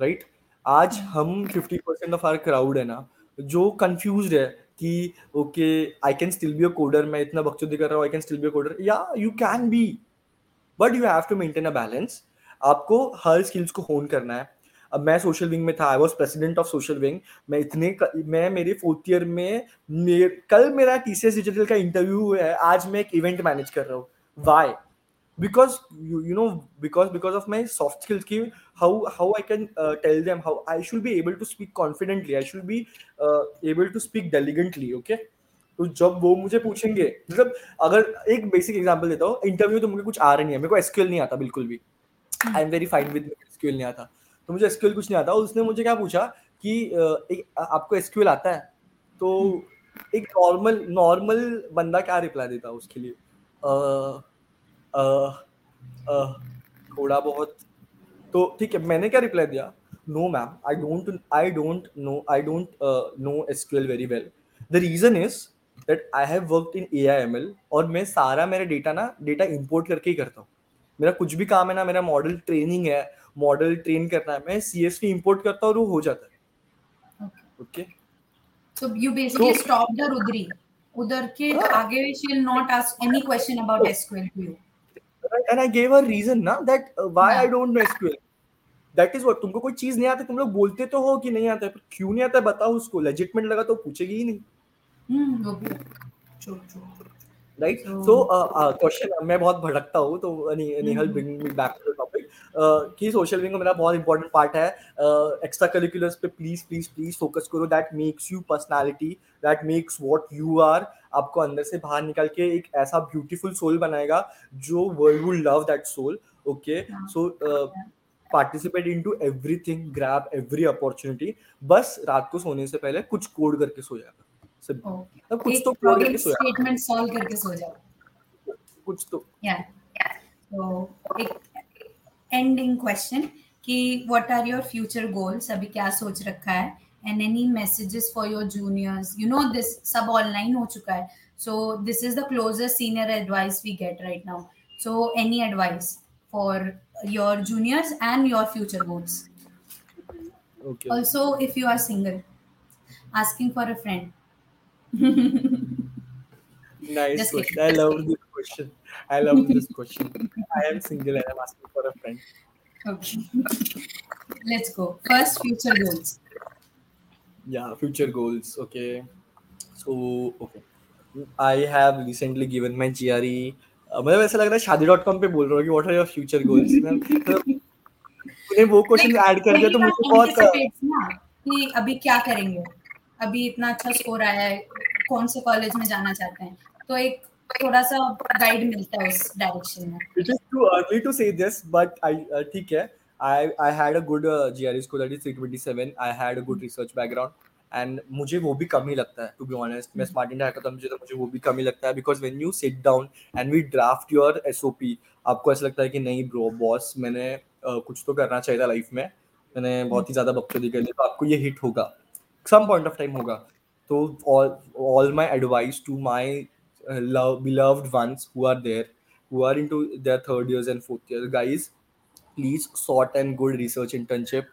[SPEAKER 3] Right right? आज हम 50% ऑफ़ आर क्राउड है ना जो कंफ्यूज है कि okay I can still be a coder मैं इतना बकचोदी कर रहा हूँ I can still be a coder या you can be but you have to maintain a balance आपको हर स्किल्स को होन करना है। अब मैं सोशल विंग में था I was president of social wing मैं इतने मैं मेरे फोर्थ ईयर में मेर, कल मेरा टी सी एस डिजिटल का इंटरव्यू है। आज मैं एक इवेंट मैनेज कर रहा हूँ। Why because you know because because of my soft skills की how how I can tell them how I should be able to speak confidently I should be able to speak diligently okay तो जब वो मुझे पूछेंगे मतलब अगर एक basic example देता हूँ इंटरव्यू तो मुझे कुछ आ रहा नहीं है मेरे को एसक्यूएल नहीं आता बिल्कुल भी। I am very fine with SQL नहीं आता। तो मुझे एसक्यूएल कुछ नहीं आता। उसने मुझे क्या पूछा कि एक, आपको एसक्यूएल आता है? तो एक नॉर्मल नॉर्मल बंदा क्या रिप्लाई देता उसके लिए? uh, थोड़ा बहुत। तो ठीक है मैंने क्या रिप्लाई दिया? No ma'am I don't I don't know I don't know SQL very well the reason is that I have worked in A I M L और मैं सारा मेरा डेटा ना डेटा इंपोर्ट करके ही करता हूँ। मेरा कुछ भी काम है ना मेरा मॉडल ट्रेनिंग है मॉडल ट्रेन करना है मैं सी एस इंपोर्ट करता हूँ और वो हो जाता है। Okay
[SPEAKER 1] so you basically stop the Rudri उधर के आगे she will not ask any question about SQL to you
[SPEAKER 3] and I gave her reason ना that why yeah. I don't know SQL. That is what तुमको कोई चीज़ नहीं आती तुम लोग बोलते तो हो कि नहीं आता है पर क्यों नहीं आता है बताओ उसको। लेजिटमेंट लगा तो पूछेगी ही नहीं।
[SPEAKER 1] हम्म वो भी true true
[SPEAKER 3] right so question मैं बहुत भटकता हूँ तो Nihal bring me back to the topic कि सोशल विंग मेरा बहुत इंपॉर्टेंट पार्ट है। एक्स्ट्रा करिकुलर्स पे प्लीज़ प्लीज़ प्लीज़ फोकस करो। That makes you personality that makes what you are आपको अंदर से बाहर निकाल के एक ऐसा ब्यूटीफुल सोल बनाएगा जो world would love that soul okay so participate in to everything grab every opportunity बस रात को सोने से पहले कुछ कोड करके सो जाएगा।
[SPEAKER 1] Simple are your future goals अभी क्या सोच रखा है? And any messages for your juniors you know this सब ऑनलाइन हो चुका है। So this is the closest senior advice we get right now so any advice for your juniors and your future goals also if you are single asking for a friend
[SPEAKER 3] Nice
[SPEAKER 1] Just
[SPEAKER 3] question. I love this question. I love this question. I am single and I'm asking for a friend.
[SPEAKER 1] Okay. Let's go. First, future goals.
[SPEAKER 3] Yeah, future goals. Okay. So, okay. I have recently given my GRE. Uh, मतलब ऐसा लग रहा है शादी dot com पे बोल रहा हूँ कि what are your future goals तूने वो क्वेश्चन ऐड कर दिया तो मुझे बहुत
[SPEAKER 1] कि अभी क्या करेंगे अभी इतना अच्छा स्कोर आया है कौन से कॉलेज में जाना चाहते हैं तो एक थोड़ा सा गाइड मिलता है उस डायरेक्शन में
[SPEAKER 3] is too early to say this, but I uh, ठीक है. I had a good uh, GRE score that is 327. I had a good research background and मुझे वो भी कम ही लगता है to be honest. मैं स्मार्ट इंडिया हैकर मुझे तो मुझे वो भी कम ही लगता है because when you sit down and we draft your SOP आपको ऐसा लगता है कि नहीं ब्रो बॉस मैंने uh, कुछ तो करना चाहिए था लाइफ में मैंने बहुत ही ज़्यादा बकचोदी कर ली तो आपको ये हिट होगा some point of time होगा। तो all all my advice to my uh, love beloved ones who are there who are into their third years and fourth years guys please sort and good research internship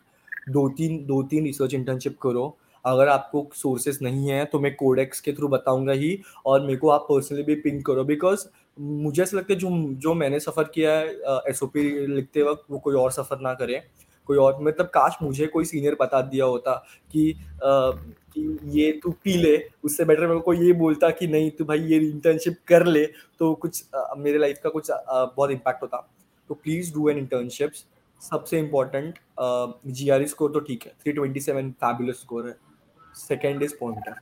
[SPEAKER 3] दो तीन दो तीन research internship करो। अगर आपको sources नहीं है तो मैं कोडेक्स के थ्रू बताऊँगा ही और मेरे को आप पर्सनली भी पिंक करो। बिकॉज़ मुझे ऐसा लगता है जो जो मैंने सफ़र किया है SOP लिखते वक्त वो कोई और सफ़र ना करे। कोई और मतलब काश मुझे कोई सीनियर बता दिया होता कि आ, कि ये तू पी ले उससे बेटर मेरे को ये बोलता कि नहीं तू भाई ये इंटर्नशिप कर ले तो कुछ आ, मेरे लाइफ का कुछ आ, बहुत इम्पैक्ट होता। तो प्लीज़ डू एन इंटर्नशिप्स सबसे इम्पोर्टेंट जी आर स्कोर तो ठीक है three twenty seven fabulous score है। सेकेंड इज़ पॉइंटर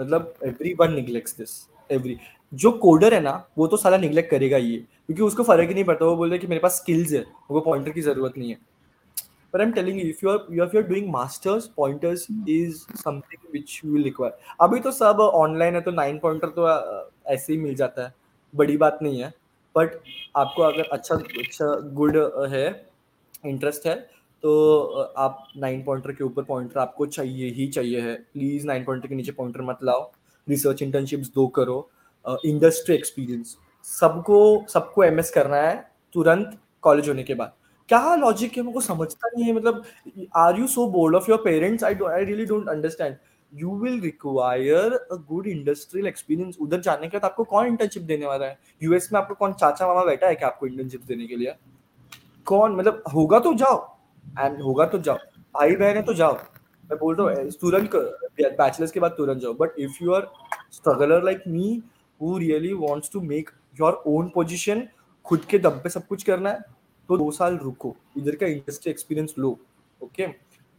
[SPEAKER 3] मतलब every one neglects this every जो कोडर है ना वो तो सारा निगलेक्ट करेगा ये क्योंकि उसको फ़र्क ही नहीं पड़ता वो बोल रहा कि मेरे पास स्किल्स है वो पॉइंटर की ज़रूरत नहीं है। But i'm telling you if you're if you're doing masters pointers is something which you will require. अभी तो सब ऑनलाइन है तो नाइन पॉइंटर तो ऐसे ही मिल जाता है। बड़ी बात नहीं है। बट आपको अगर अच्छा अच्छा गुड है इंटरेस्ट है तो आप नाइन पॉइंटर के ऊपर पॉइंटर आपको चाहिए ही चाहिए है। प्लीज़ नाइन पॉइंटर के नीचे पॉइंटर मत लाओ। रिसर्च इंटर्नशिप्स दो करो। इंडस्ट्री एक्सपीरियंस सबको सबको एमएस करना है तुरंत कॉलेज होने के बाद। क्या लॉजिक है? मेरे समझता नहीं है मतलब are you so bored of your parents I I really don't understand you will require a good industrial experience उधर जाने के बाद आपको कौन इंटर्नशिप देने वाला है? यूएस में आपको कौन चाचा मामा बैठा है कि आपको इंटर्नशिप देने के लिए? कौन मतलब होगा तो जाओ एंड होगा तो जाओ। भाई बहन है तो जाओ। मैं बोल रहा हूँ, तुरंत बैचलर्स के बाद तुरंत जाओ। But if you are struggler like me who really wants to make your own position खुद के दम पे सब कुछ करना है तो दो साल रुको इधर का इंडस्ट्री एक्सपीरियंस लो ओके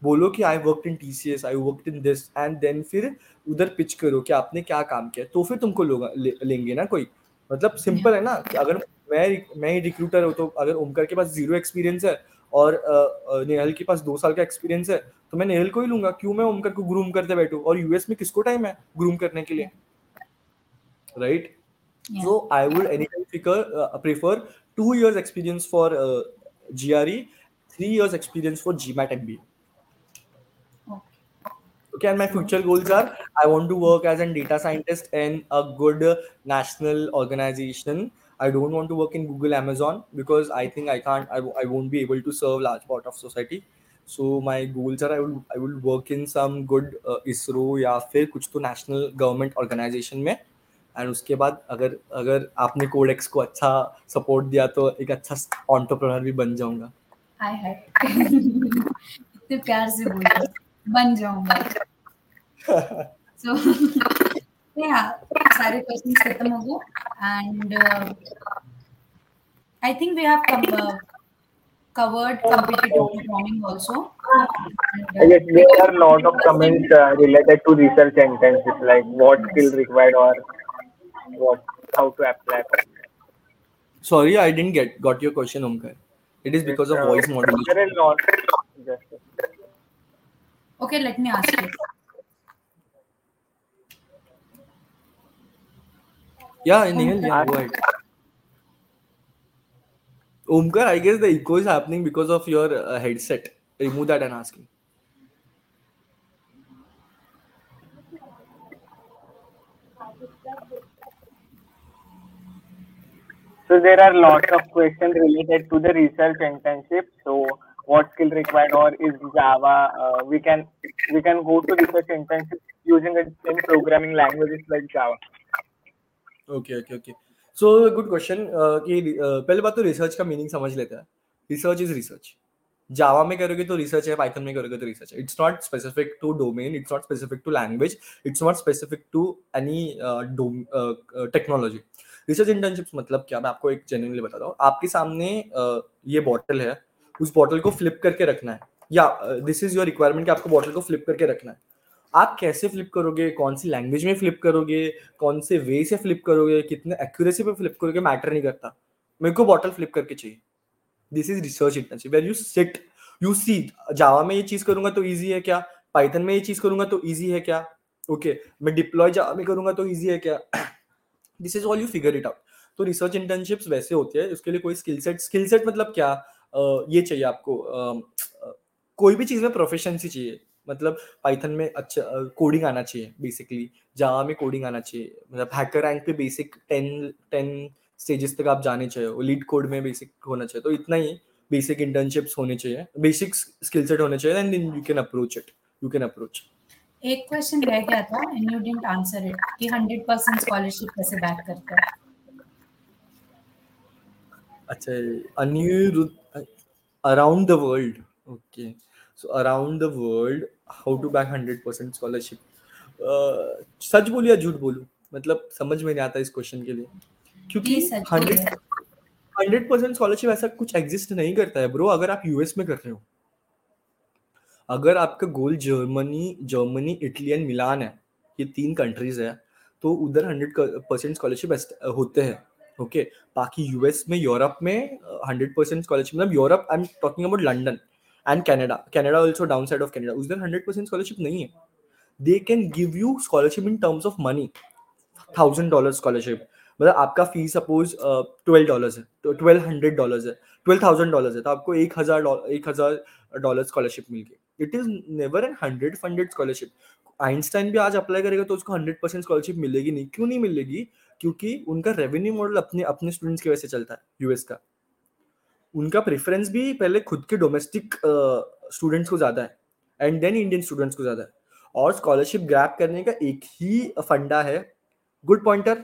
[SPEAKER 3] बोलो कि I work in TCS I work in this and then फिर उधर पिच करो कि आपने क्या काम किया तो फिर तुमको लोग ले, लेंगे ना कोई? मतलब सिंपल है ना? कि अगर मैं मैं रिक्रूटर हूँ तो अगर ओमकर के पास ज़ीरो एक्सपीरियंस है और नेहल के पास दो साल का एक्सपीरियंस है तो मैं नेहल को ही लूँगा क्यों मैं ओमकर को ग्रूम करते बैठू? और यूएस में किसको टाइम है ग्रूम करने के लिए? Right would anytime prefer, uh, prefer two years experience for uh, gre three years experience for gmat mba okay and my future goals are i want to work as a data scientist in a good uh, national organization i don't want to work in google amazon because i think i can't I, I won't be able to serve large part of society so my goals are i will i will work in some good uh, isro या फिर कुछ तो national government organization में and उसके बाद अगर अगर आपने कोडेक्स को अच्छा सपोर्ट दिया तो एक अच्छा ऑन्टरप्रनर भी बन जाऊँगा
[SPEAKER 1] हाय हाय इतने प्यार से बोल रहे बन जाऊँगा सो या सारे क्वेश्चंस खत्म हो गए and I think we have covered competitive programming also and, uh,
[SPEAKER 2] Yes, there are a lot of comments uh, related to research internship, like what skill required or what how to apply.
[SPEAKER 3] sorry i didn't get got your question omkar. It is because of
[SPEAKER 2] Uh,
[SPEAKER 3] voice modulation
[SPEAKER 2] There is lot.
[SPEAKER 1] Okay let me ask you.
[SPEAKER 3] Yeah Nihal, yeah, go ahead. Omkar i guess the echo is happening because of your uh, headset. Remove that and ask me
[SPEAKER 2] so there are lots of questions related to the research internship. So what skill required or is Java. Uh, we can we can go to research internship using it in programming languages like Java.
[SPEAKER 3] Okay okay okay so good question कि uh, पहले बात तो research का meaning समझ लेते हैं research is research जावा में करोगे तो रिसर्च है पाइथन में करोगे तो रिसर्च है it's not specific to domain it's not specific to language it's not specific to any technology research internships मतलब क्या? मैं आपको एक जेन्युइनली बताता हूँ। आपके सामने ये बॉटल है। उस बॉटल को फ्लिप करके रखना है। या दिस इज़ योर रिक्वायरमेंट कि आपको बॉटल को फ्लिप करके रखना है। आप कैसे फ्लिप करोगे? कौन सी लैंग्वेज में फ्लिप करोगे? कौन से वे से फ्लिप करोगे? कितने एक्यूरेसी पे फ्लिप करोगे? मैटर नहीं करता। मेरे को बॉटल फ्लिप करके चाहिए। This is research internship where you sit you see Java में ये चीज़ करूँगा तो ईजी है क्या? पाइथन में ये चीज़ करूँगा तो ईजी है क्या? ओके okay, मैं डिप्लॉय जावा में करूँगा तो ईजी है क्या? This is all you figure it out तो रिसर्च इंटर्नशिप्स वैसे होते हैं, उसके लिए कोई स्किल सेट स्किल सेट मतलब क्या? ये चाहिए आपको कोई भी चीज़ में प्रोफेशनसी चाहिए। मतलब पाइथन में अच्छा कोडिंग आना चाहिए बेसिकली जावा में कोडिंग आना चाहिए। मतलब हैकर रैंक पे बेसिक टेन टेन स्टेजेस तक आप जाने चाहिए। लीड कोड में बेसिक होना चाहिए। तो इतना ही बेसिक इंटर्नशिप्स होने चाहिए। बेसिक स्किल सेट होने चाहिए and you can approach it you can approach
[SPEAKER 1] एक क्वेश्चन रह गया था and you didn't answer it कि 100% स्कॉलरशिप कैसे बैक करते हैं?
[SPEAKER 3] अच्छा Aniruddh around the world okay so around the world how to back hundred percent scholarship सच बोलू या झूठ बोलू? मतलब समझ में नहीं आता इस क्वेश्चन के लिए। क्योंकि हंड्रेड परसेंट स्कॉलरशिप ऐसा कुछ एग्जिस्ट नहीं करता है ब्रो अगर आप यूएस में कर रहे हो। अगर आपका goal Germany Germany, Italy and Milan है, ये तीन कंट्रीज़ है तो उधर हंड्रेड परसेंट स्कॉलरशिप होते हैं ओके बाकी यूएस में यूरोप में हंड्रेड परसेंट स्कॉलरशिप मतलब Europe I am talking about London and Canada Canada also down side of Canada उधर हंड्रेड परसेंट स्कॉलरशिप नहीं है। They can give you scholarship in terms of money thousand dollar scholarship मतलब आपका fees suppose twelve dollar है twelve hundred dollar है twelve thousand dollar है तो आपको एक हज़ार एक हज़ार डॉलर स्कॉलरशिप मिल गई। It is never an hundred funded scholarship Einstein भी आज अप्लाई करेगा तो उसको हंड्रेड परसेंट स्कॉलरशिप मिलेगी नहीं। क्यों नहीं मिलेगी? क्योंकि उनका रेवेन्यू मॉडल अपने अपने स्टूडेंट्स की वजह से चलता है यूएस का। उनका प्रेफरेंस भी पहले खुद के डोमेस्टिक स्टूडेंट्स को ज़्यादा है एंड देन इंडियन स्टूडेंट्स को ज़्यादा है। और स्कॉलरशिप ग्रैप करने का एक ही फंडा है। Good pointer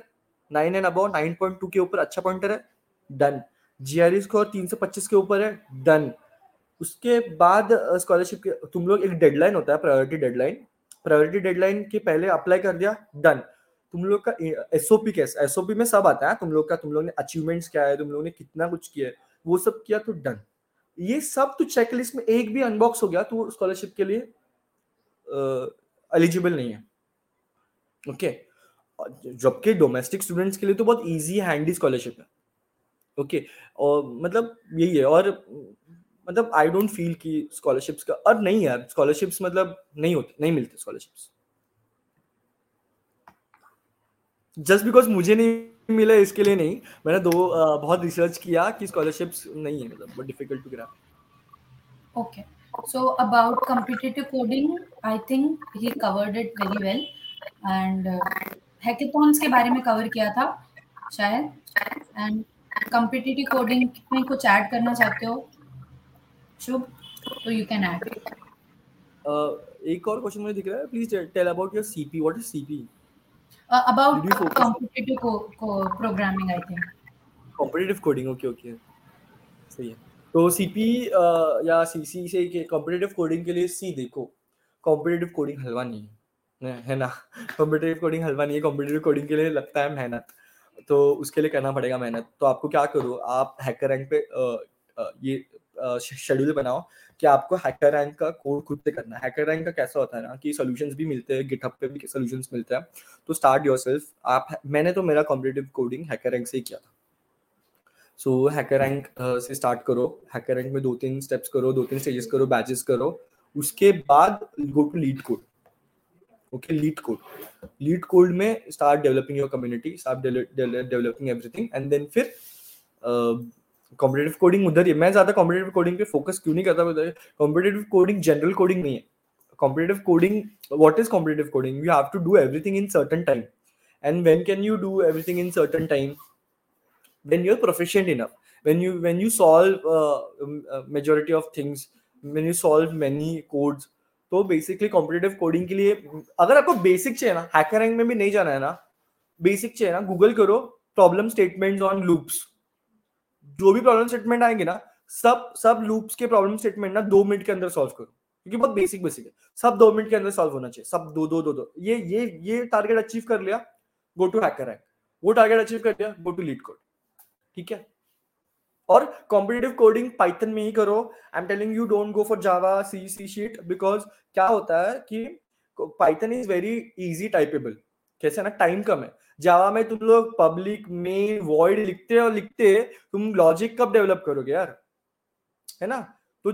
[SPEAKER 3] nine and about nine point two के ऊपर अच्छा पॉइंटर है डन जी आर स्कोर तीन सौ पच्चीस के ऊपर है डन उसके बाद स्कॉलरशिप के, तुम लोग, एक डेडलाइन होता है प्रायोरिटी डेडलाइन प्रायोरिटी डेडलाइन के पहले अप्लाई कर दिया डन तुम लोग का एसओपी कैसा एसओपी में सब आता है, तुम लोग का, तुम लोग ने अचीवमेंट्स क्या है, तुम लोग ने कितना कुछ किया है, वो सब किया तो डन ये सब तो चेकलिस्ट में एक भी अनबॉक्स हो गया तो स्कॉलरशिप के लिए एलिजिबल नहीं है. ओके जबकि डोमेस्टिक स्टूडेंट्स के लिए तो बहुत इजी हैंडी स्कॉलरशिप है. ओके और मतलब यही है, और मतलब आई डोंट फील कि स्कॉलरशिप्स का और नहीं यार स्कॉलरशिप्स मतलब नहीं होते नहीं मिलते स्कॉलरशिप्स जस्ट बिकॉज़ मुझे नहीं मिला इसके लिए नहीं। मैंने दो uh, बहुत रिसर्च किया कि स्कॉलरशिप्स नहीं है मतलब बहुत difficult to
[SPEAKER 1] grab okay about competitive coding i think he covered it very well. And uh, hackathons के बारे में कवर किया था शायद। एंड कॉम्पिटिटिव कोडिंग में कुछ ऐड करना चाहते हो? शुभ। तो यू कैन ऐड
[SPEAKER 3] एक और क्वेश्चन मुझे दिख रहा है। Please tell about your CP what is CP
[SPEAKER 1] uh, about competitive co- co- programming i think.
[SPEAKER 3] Competitive coding okay okay. सही है। तो सीपी या सीसी से के कॉम्पिटिटिव कोडिंग के लिए सी देखो। कॉम्पिटिटिव कोडिंग हलवा नहीं है। है ना? कॉम्पिटिटिव कोडिंग हलवा नहीं है। कॉम्पिटिटिव कोडिंग के लिए लगता है मेहनत। तो उसके लिए करना पड़ेगा मेहनत। तो आपको क्या करो? आप हैकर रैंक पे ये शेड्यूल बनाओ कि आपको हैकर रैंक का कोड खुद से करना है। हैकर रैंक का कैसा होता है ना कि सॉल्यूशंस भी मिलते हैं गिटहब पे भी सॉल्यूशंस मिलते हैं। तो स्टार्ट योरसेल्फ आप मैंने तो मेरा कॉम्पिटिटिव कोडिंग हैकर रैंक से ही किया था। सो हैकर रैंक से स्टार्ट करो। हैकर रैंक में दो तीन स्टेप्स करो दो तीन स्टेजेस करो बैचेस करो। उसके बाद go to LeetCode okay LeetCode LeetCode में start developing your community start developing everything and then फिर कॉम्पिटेटिव कोडिंग उधर ही मैं ज़्यादा कॉम्पिटेटिव कोडिंग पे फोकस क्यों नहीं करता कॉम्पिटेटिव कोडिंग जनरल कोडिंग नहीं है। Competitive coding what is competitive coding you have to do everything in certain time and when can you do everything in certain time? When you're proficient enough. When you when you solve uh, um, uh, majority of things when you solve many codes तो basically competitive coding के लिए अगर आपको basic चाहिए ना hacker rank में भी नहीं जाना है ना बेसिक चाहिए ना गूगल करो प्रॉब्लम स्टेटमेंट्स ऑन लूप्स जो भी प्रॉब्लम स्टेटमेंट आएँगे ना, सब सब लूप्स के प्रॉब्लम स्टेटमेंट ना दो मिनट के अंदर सॉल्व करो। क्योंकि बहुत बेसिक बेसिक है। सब दो मिनट के अंदर सॉल्व होना चाहिए। सब दो दो दो दो। ये ये ये टारगेट अचीव कर लिया गो टू हैकर रैंक वो टारगेट अचीव कर लिया गो टू लीड कोड ठीक है? और कॉम्पिटेटिव कोडिंग पाइथन में ही करो। I am telling you don't go for Java C C sheet because क्या होता है कि Python is very easy typeable कैसे ना टाइम कम है। जावा में तुम लोग पब्लिक मेन वॉइड लिखते और लिखते तुम लॉजिक कब डेवलप करोगे यार? है ना? तो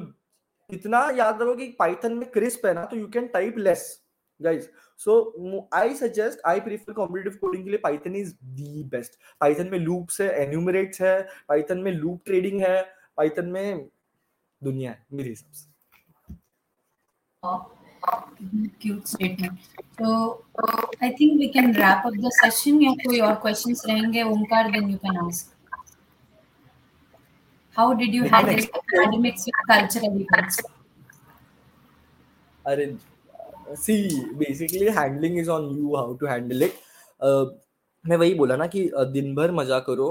[SPEAKER 3] इतना याद रखो कि पाइथन में क्रिस्प है ना तो you can type less guys so I suggest I prefer competitive coding के लिए Python is the best Python में लूप्स है एन्यूमरेट्स है पाइथन में लूप ट्रेडिंग है पाइथन में दुनिया है, मेरे हिसाब से।
[SPEAKER 1] क्यूट स्टेटमेंट तो I think we can wrap up the session या कोई और क्वेश्चंस रहेंगे Omkar then you can ask how did you handle academics and events
[SPEAKER 3] अरे see basically handling is on you how to handle it मैं वही बोला ना कि दिन भर मज़ा करो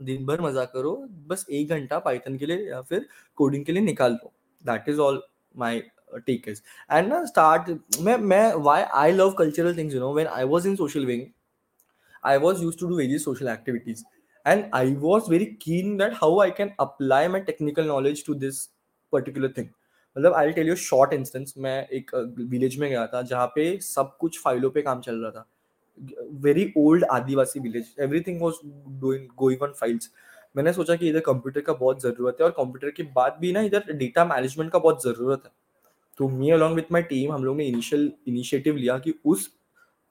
[SPEAKER 3] दिन भर मज़ा करो बस एक घंटा पाइथन के लिए या फिर कोडिंग के लिए निकाल दो. दैट इज़ ऑल माई ठीक है एंड ना स्टार्ट मैं मैं why I love cultural things you know when I was in social wing I was use to do very social activities and I was very keen that how I can apply my technical knowledge to this particular thing मतलब I tell you short instance मैं एक village में गया था, जहाँ पे सब कुछ फाइलों पर काम चल रहा था। Very old Adivasi village everything was doing going on files मैंने सोचा कि इधर कंप्यूटर का बहुत ज़रूरत है और कंप्यूटर के बाद भी ना इधर डेटा मैनेजमेंट का बहुत ज़रूरत है। तो me along with my team हम लोग ने इनिशियल इनिशिएटिव लिया कि उस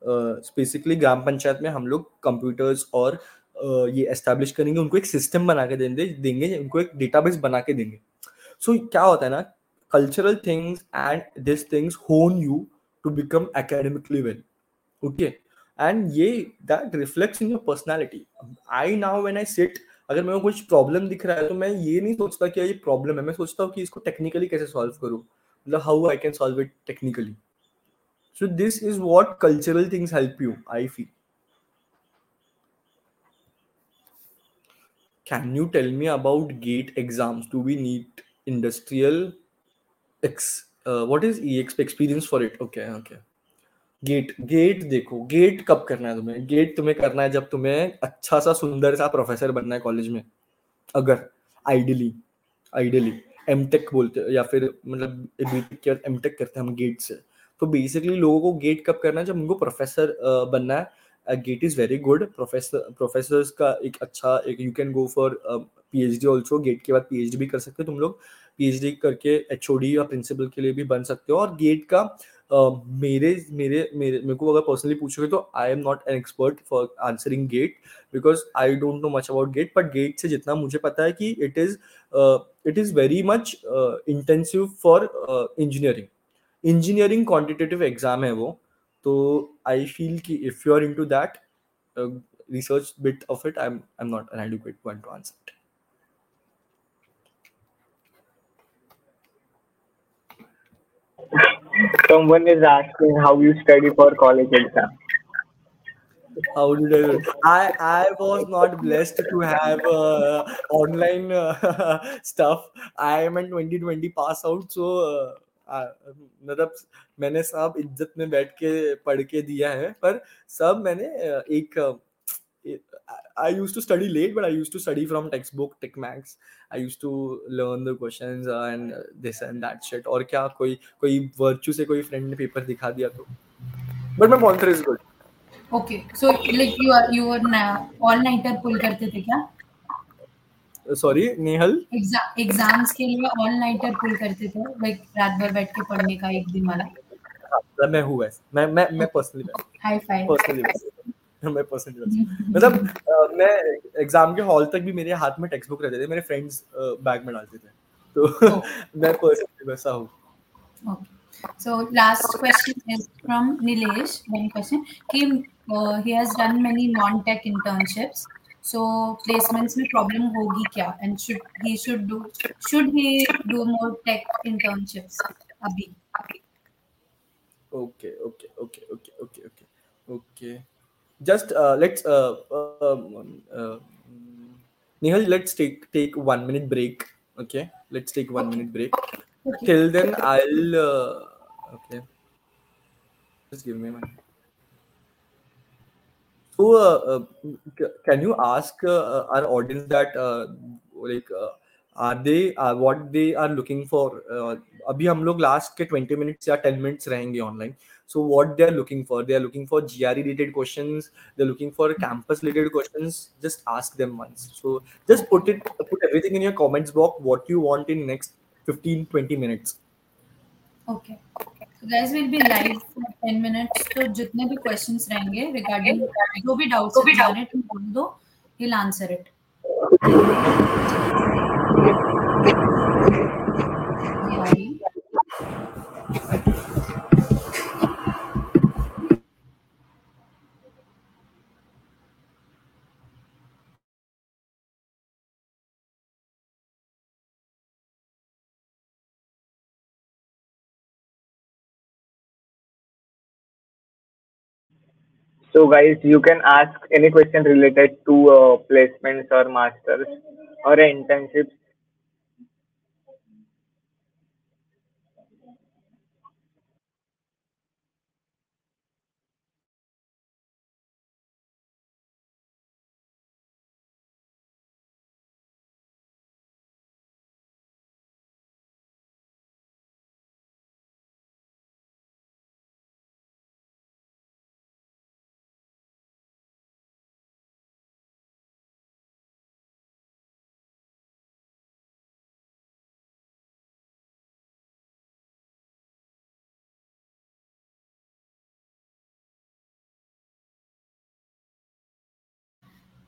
[SPEAKER 3] स्पेसिफिकली ग्राम पंचायत में हम लोग कंप्यूटर्स और ये एस्टेब्लिश करेंगे, उनको एक सिस्टम बना के देंगे देंगे, उनको एक डेटाबेस बना के देंगे। सो क्या होता है ना cultural things and this things होन you to become academically well, okay? And ये, that reflects in your personality. I now, when I sit, अगर मेरे को कुछ प्रॉब्लम दिख रहा है तो मैं ये नहीं सोचता कि ये प्रॉब्लम है, मैं सोचता हूँ कि इसको टेक्निकली कैसे सॉल्व करूँ। मतलब how I can solve it technically so this is what cultural things help you I feel can you tell me about gate exams? Do we need industrial ex uh, what is ex experience for it? Okay okay. GATE GATE देखो GATE कब करना है तुम्हें? Gate तुम्हें करना है जब तुम्हें अच्छा सा सुंदर सा प्रोफेसर बनना है कॉलेज में। अगर आइडियली आइडियली एम टेक बोलते या फिर मतलब बीटेक के बाद एम टेक करते हैं हम गेट से। तो बेसिकली लोगों को गेट कब करना है? जब उनको प्रोफेसर बनना है। GATE is very good professor का एक अच्छा एक you can go for P PhD also get के बाद पीएचडी भी कर सकते हो तुम लोग। पीएचडी करके एचओडी या प्रिंसिपल के लिए भी बन सकते हो। और गेट का Uh, मेरे मेरे मेरे मेरे को अगर पर्सनली पूछोगे तो I am not an expert for answering GATE because I don't know much about GATE but GATE से जितना मुझे पता है कि it is it is very much intensive for engineering engineering quantitative exam है वो तो आई फील कि if you are into that research bit of it I am I am not an educate one to answer it
[SPEAKER 2] Someone is asking how you study for college exam.
[SPEAKER 3] How did I? I I was not blessed to have uh, online uh, stuff. I am in 2020 pass out, so uh, मतलब मैंने सब इज़्ज़त में बैठ के पढ़ के दिया है पर सब मैंने एक I used to study late, but I used to study from textbook, TechMax. I used to learn the questions and this and that shit. और क्या कोई कोई virtue से कोई friend ने paper दिखा दिया तो. But my monitor is good.
[SPEAKER 1] Okay, so like you are you were all nighter pull करते थे क्या?
[SPEAKER 3] सॉरी नेहल
[SPEAKER 1] एग्ज़ाम एग्ज़ाम्स के लिए ऑल नाइटर पुल करते थे लाइक रात भर बैठ के पढ़ने का एक दिन वाला
[SPEAKER 3] मैं हूँ वैसे मैं मैं मैं पर्सनली
[SPEAKER 1] हाई फाइव
[SPEAKER 3] पर्सनली [LAUGHS] मैं पर्सनली मतलब मैं एग्ज़ाम के हॉल तक भी मेरे हाथ में टेक्स्ट बुक रहते थे मेरे फ्रेंड्स बैग में डालते थे। तो [LAUGHS] मैं पर्सनली वैसा हूँ।
[SPEAKER 1] So last question is from Nilesh. One question. He, uh, he has done many non-tech internships. So placements में प्रॉब्लम होगी क्या? And should he should do should he do more tech internships अभी।
[SPEAKER 3] Okay okay okay okay okay okay okay just uh, let's uh, uh, uh, Nihal, let's take take one minute break okay let's take one minute break
[SPEAKER 1] okay.
[SPEAKER 3] till then i'll uh, okay just give me minute so uh, uh, can you ask uh, our audience that uh, like uh, are they uh, what they are looking for uh, अभी हम लोग last के 20 minutes या 10 minutes रहेंगे online so what they are looking for they are looking for gre related questions they're looking for campus related questions just ask them once so just put it put everything in your comments box what you want in next 15 20 minutes
[SPEAKER 1] Okay. So guys will be live for 10 minutes. तो जितने भी questions रहेंगे regarding जो भी doubts है जाने तुम बोल दो he'll answer it.
[SPEAKER 2] So guys, you can ask any question related to uh, placements or masters or internships.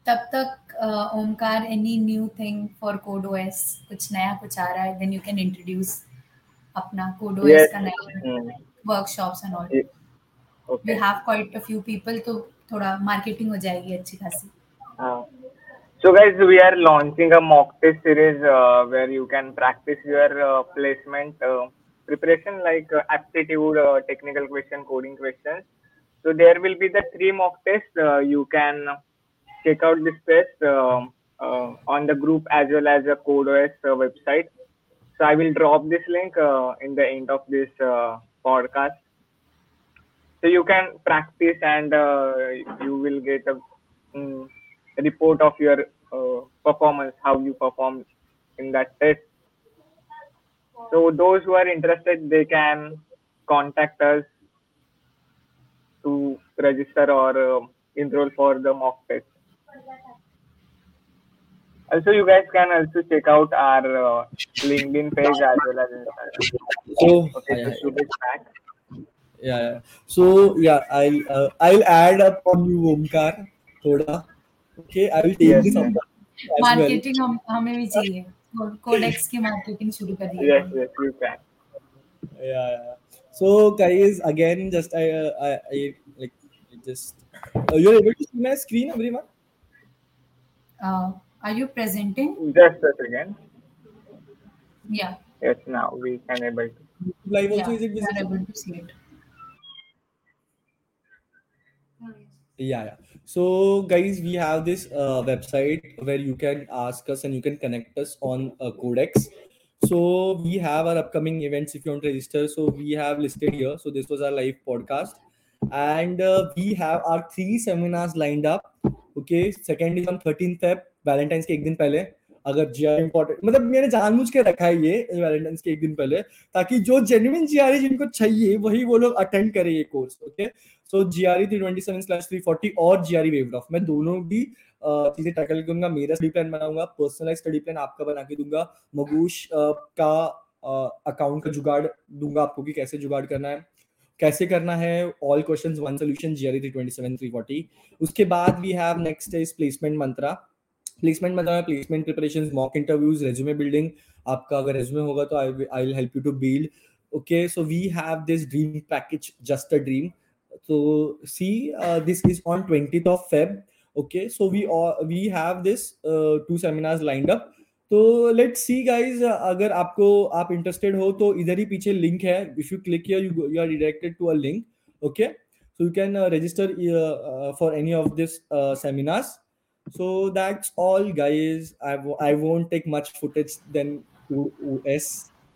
[SPEAKER 1] तब तक uh, Omkar any new thing for code OS कुछ नया कुछ आ रहा है देन यू कैन इंट्रोड्यूस अपना कोड ओएस
[SPEAKER 2] Yes.
[SPEAKER 1] का नया
[SPEAKER 2] Hmm.
[SPEAKER 1] Workshops and all
[SPEAKER 2] Ye- we.
[SPEAKER 1] Have quite a few people तो थोड़ा मार्केटिंग हो जाएगी अच्छी खासी
[SPEAKER 2] Uh, so guys, we are launching a mock test series uh, where you can practice your uh, placement uh, preparation like uh, aptitude, uh, technical question, coding questions. So there will be the three mock tests. Uh, you can check out this test um uh, on the group as well as the CodeOS uh, website. So I will drop this link uh, in the end of this uh, podcast. So you can practice and uh, you will get a mm, report of your performance, how you perform in that test. So those who are interested, they can contact us to register or uh, enroll for the mock test. Also, you guys can also check out our uh, LinkedIn page as well as Instagram.
[SPEAKER 3] so
[SPEAKER 2] Okay,
[SPEAKER 3] yeah,
[SPEAKER 2] so shoot it back.
[SPEAKER 3] yeah, yeah. so yeah i'll uh, i'll add up on you omkar thoda okay i will take
[SPEAKER 2] Yes,
[SPEAKER 3] this
[SPEAKER 2] yes.
[SPEAKER 3] up as well
[SPEAKER 1] marketing हम हमें भी चाहिए codex की marketing शुरू करिए
[SPEAKER 2] Yes, yes, you can.
[SPEAKER 3] yeah, yeah. so guys again just i uh, I, I like just uh, you're able to see my uh,
[SPEAKER 1] are you presenting?
[SPEAKER 2] Just a second.
[SPEAKER 1] Yeah.
[SPEAKER 2] Yes, now we can able to.
[SPEAKER 3] Live also
[SPEAKER 1] yeah,
[SPEAKER 3] is it visible?
[SPEAKER 1] able to see it.
[SPEAKER 3] Yeah, yeah. So, guys, we have this uh, website where you can ask us and you can connect us on uh, Codex. So, we have our upcoming events if you want to register. So, we have listed here. So, this was our live podcast and uh, we have our three seminars lined up okay? Second is on 13th feb valentine's के एक दिन पहले। अगर GR important मतलब मैंने जानबूझ के रखा है ये वैलेंटाइंस के एक दिन पहले ताकि जो जेन्युइन जीआर जिनको चाहिए वही वो लोग अटेंड करें ये course okay so GRE three twenty seven slash three forty और जीआरई वेव ऑफ़ मैं दोनों भी चीज़ें टैकल करूँगा। मेरा स्टडी प्लान बनाऊँगा पर्सनलाइज स्टडी प्लान आपका बना के दूँगा। मगूश का अकाउंट का जुगाड़ दूँगा आपको कि कैसे जुगाड़ करना है। कैसे करना है? All question one solution GRE three twenty seven three forty उसके बाद we have next is placement mantra placement मतलब placement preparation mock interviews resume building आपका अगर रेज्यूमे होगा तो I I will help you to build okay so we have this dream package just a dream. So see uh, this is on 20th of feb. Okay, so we all we have this uh, two. तो let see guys अगर आपको आप interested हो तो इधर ही पीछे link है। If you click here you you are directed to a link okay so you can uh, register uh, uh, for any of this uh, seminars. So that's all guys. I w- I won't take much footage then to us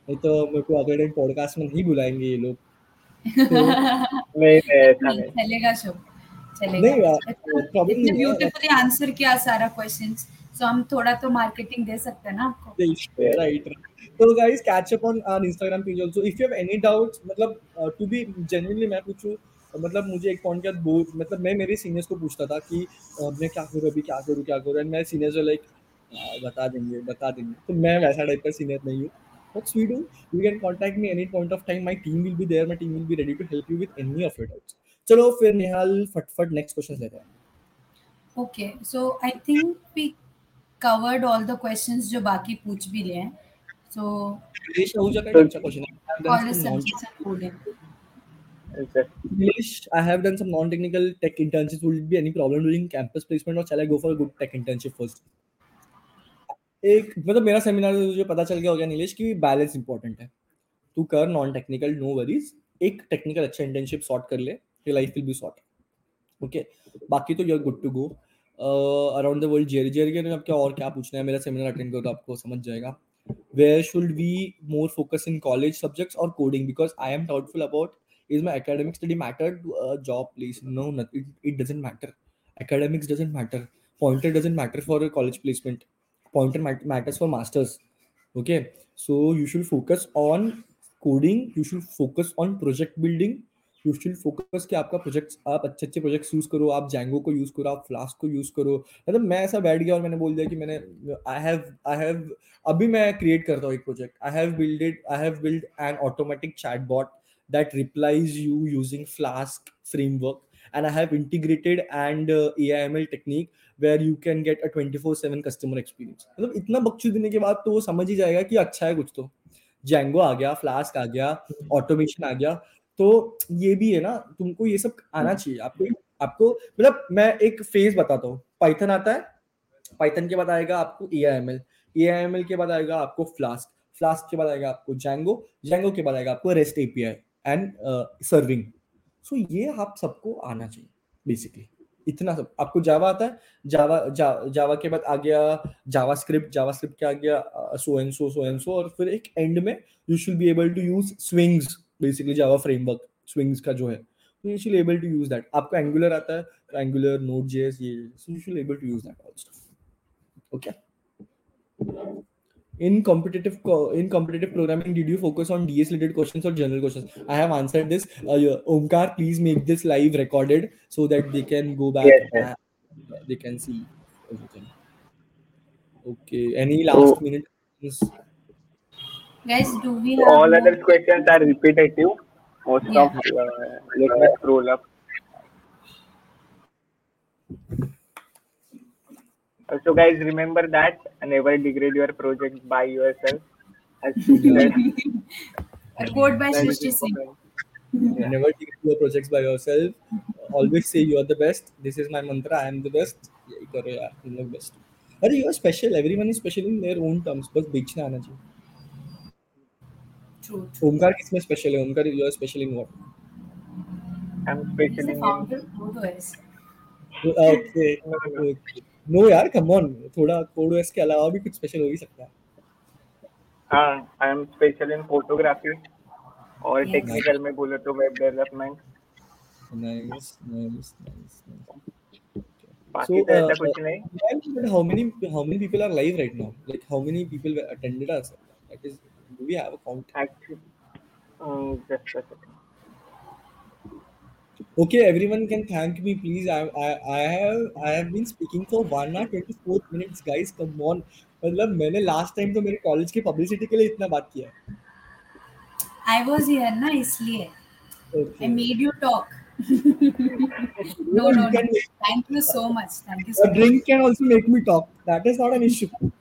[SPEAKER 3] नहीं तो मेरे को अगले दिन podcast में नहीं बुलाएँगे ये लोग। तो [LAUGHS]
[SPEAKER 2] नहीं नहीं
[SPEAKER 1] चलेगा
[SPEAKER 3] नहीं,
[SPEAKER 1] चलेगा
[SPEAKER 3] यार, problem
[SPEAKER 1] इतने
[SPEAKER 3] नहीं है।
[SPEAKER 1] ब्यूटीफुली आंसर किया सारा क्वेश्चंस सो हम थोड़ा तो मार्केटिंग दे सकते हैं ना आपको
[SPEAKER 3] so guys catch up on on instagram page also if you have any doubts मतलब uh, to be genuinely मैं पूछूँ मतलब मुझे एक पॉइंट के बाद बोर मतलब मैं मेरे सीनियर्स को पूछता था कि uh, मैं क्या करूँ अभी क्या करूँ क्या करूँ एंड मेरे सीनियर्स लाइक बता देंगे बता देंगे तो मैं वैसा टाइप का सीनियर नहीं हूँ What we do, you can contact me any point of time. My team will be there. My team will be ready to help you with any of your doubts. चलो फिर निहाल फटफट next question लेते हैं
[SPEAKER 1] okay so I think we covered all the questions जो बाकी पूछ भी लिए हैं। सो
[SPEAKER 3] इंग्लिश आहूजा का अच्छा क्वेश्चन है।
[SPEAKER 1] Call is something coding
[SPEAKER 2] Okay.
[SPEAKER 3] English, I have done some non-technical tech internships. Will it be any problem doing campus placement or shall I go for a good tech internship first? एक मतलब मेरा seminar मुझे पता चल गया हो गया नीलेश कि बैलेंस इंपॉर्टेंट है। तू कर नॉन टेक्निकल नो वरीज एक टेक्निकल अच्छा इंटर्नशिप सॉर्ट कर ले। Life will be sort okay बाकी तो your good to go around the world Jerry Jerry के आप क्या और क्या पूछना है? मेरा सेमिनार अटेंड करो तो आपको समझ जाएगा। Where should be more focus in college subjects और coding because I am doubtful about is my academic study matter job place no it doesn't matter academics doesn't matter pointer doesn't matter for college placement pointer matters for masters okay so you should focus on coding you should focus on project building you should focus कि आपका projects आप अच्छे अच्छे projects use करो आप Django को use करो आप फ्लास्क को यूज़ करो। मतलब मैं ऐसा बैठ गया और मैंने बोल दिया कि मैंने आई हैव आई हैव अभी मैं क्रिएट करता हूँ एक project I have builded I have build an automatic chatbot that replies you using flask framework and i have integrated and uh, aiml technique where you can get a 24 7 customer experience मतलब इतना बख्शू देने के बाद तो वो समझ ही जाएगा कि अच्छा है कुछ तो। जैंगो आ गया फ्लास्क आ गया ऑटोमेशन आ गया। तो ये भी है ना तुमको ये सब आना चाहिए। आपको आपको मतलब मैं एक फ़ेज़ बताता हूँ। पाइथन आता है पाइथन के बाद आएगा आपको A I M L A I M L के बाद आएगा आपको फ्लास्क फ्लास्क के बाद आएगा आपको जैंगो जैंगो के बाद आएगा आपको rest API and serving so ये आप सबको आना चाहिए बेसिकली इतना सब। आपको जावा आता है जावा जा, जावा के बाद आ गया जावा स्क्रिप्ट जावा स्क्रिप्ट के आ गया so and so so and so और फिर एक एंड में you should be able to use swings basically Java framework swings का जो है तो you should able to use that आपको एंगुलर आता है तो एंगुलर नोड जेएस ये so you should able to use that all stuff okay in competitive co- in competitive programming did you focus on ds related questions or general questions i have answered this uh, yeah, omkar please make this live recorded so that they can go back
[SPEAKER 2] Yes, yes.
[SPEAKER 3] and they can see everything okay any last
[SPEAKER 2] So-
[SPEAKER 3] minute questions?
[SPEAKER 1] guys do we
[SPEAKER 2] So
[SPEAKER 1] have
[SPEAKER 2] all
[SPEAKER 1] more-
[SPEAKER 2] other questions are repetitive. Most
[SPEAKER 1] Yeah.
[SPEAKER 2] of uh, let me scroll up. Uh, So guys, remember that never degrade your project by yourself. As [LAUGHS] Shub
[SPEAKER 3] Yeah.
[SPEAKER 2] said,
[SPEAKER 1] a quote by
[SPEAKER 2] that is
[SPEAKER 1] Srishti Singh
[SPEAKER 2] important. Yeah.
[SPEAKER 3] never take your projects by yourself always say you are the best this is my mantra i am the best यही करो यार तुम लोग best अरे you are special everyone is special in their own terms बस बेचना आना चाहिए
[SPEAKER 1] true, true.
[SPEAKER 3] ओमकार किसमें स्पेशल है? Omkar
[SPEAKER 2] you
[SPEAKER 1] are
[SPEAKER 2] special
[SPEAKER 1] in what
[SPEAKER 2] in
[SPEAKER 1] founder of CodeOS.
[SPEAKER 3] Okay no यार कम ऑन थोड़ा कोड ओएस के अलावा भी कुछ स्पेशल हो ही सकता है।
[SPEAKER 2] हाँ I am special in photography और. टेक्निकल में बोले तो web development
[SPEAKER 3] nice nice nice
[SPEAKER 2] बाकी
[SPEAKER 3] So,
[SPEAKER 2] तो ऐसा
[SPEAKER 3] uh,
[SPEAKER 2] कुछ नहीं।
[SPEAKER 3] but how many how many people are live right now? Like how many people attended us? That is do we have a count
[SPEAKER 2] actually just a second
[SPEAKER 3] okay everyone can thank me please i i, I have i have been speaking for 1 hour 24 minutes guys come on मतलब मैंने last time तो मेरे college की publicity के लिए इतना बात किया है
[SPEAKER 1] I was here ना इसलिए I
[SPEAKER 3] okay.
[SPEAKER 1] made you talk. no,
[SPEAKER 3] You
[SPEAKER 1] no, no.
[SPEAKER 3] can-
[SPEAKER 1] Thank you so much. Thank you so
[SPEAKER 3] a drink can also make me talk that is not an issue
[SPEAKER 1] much.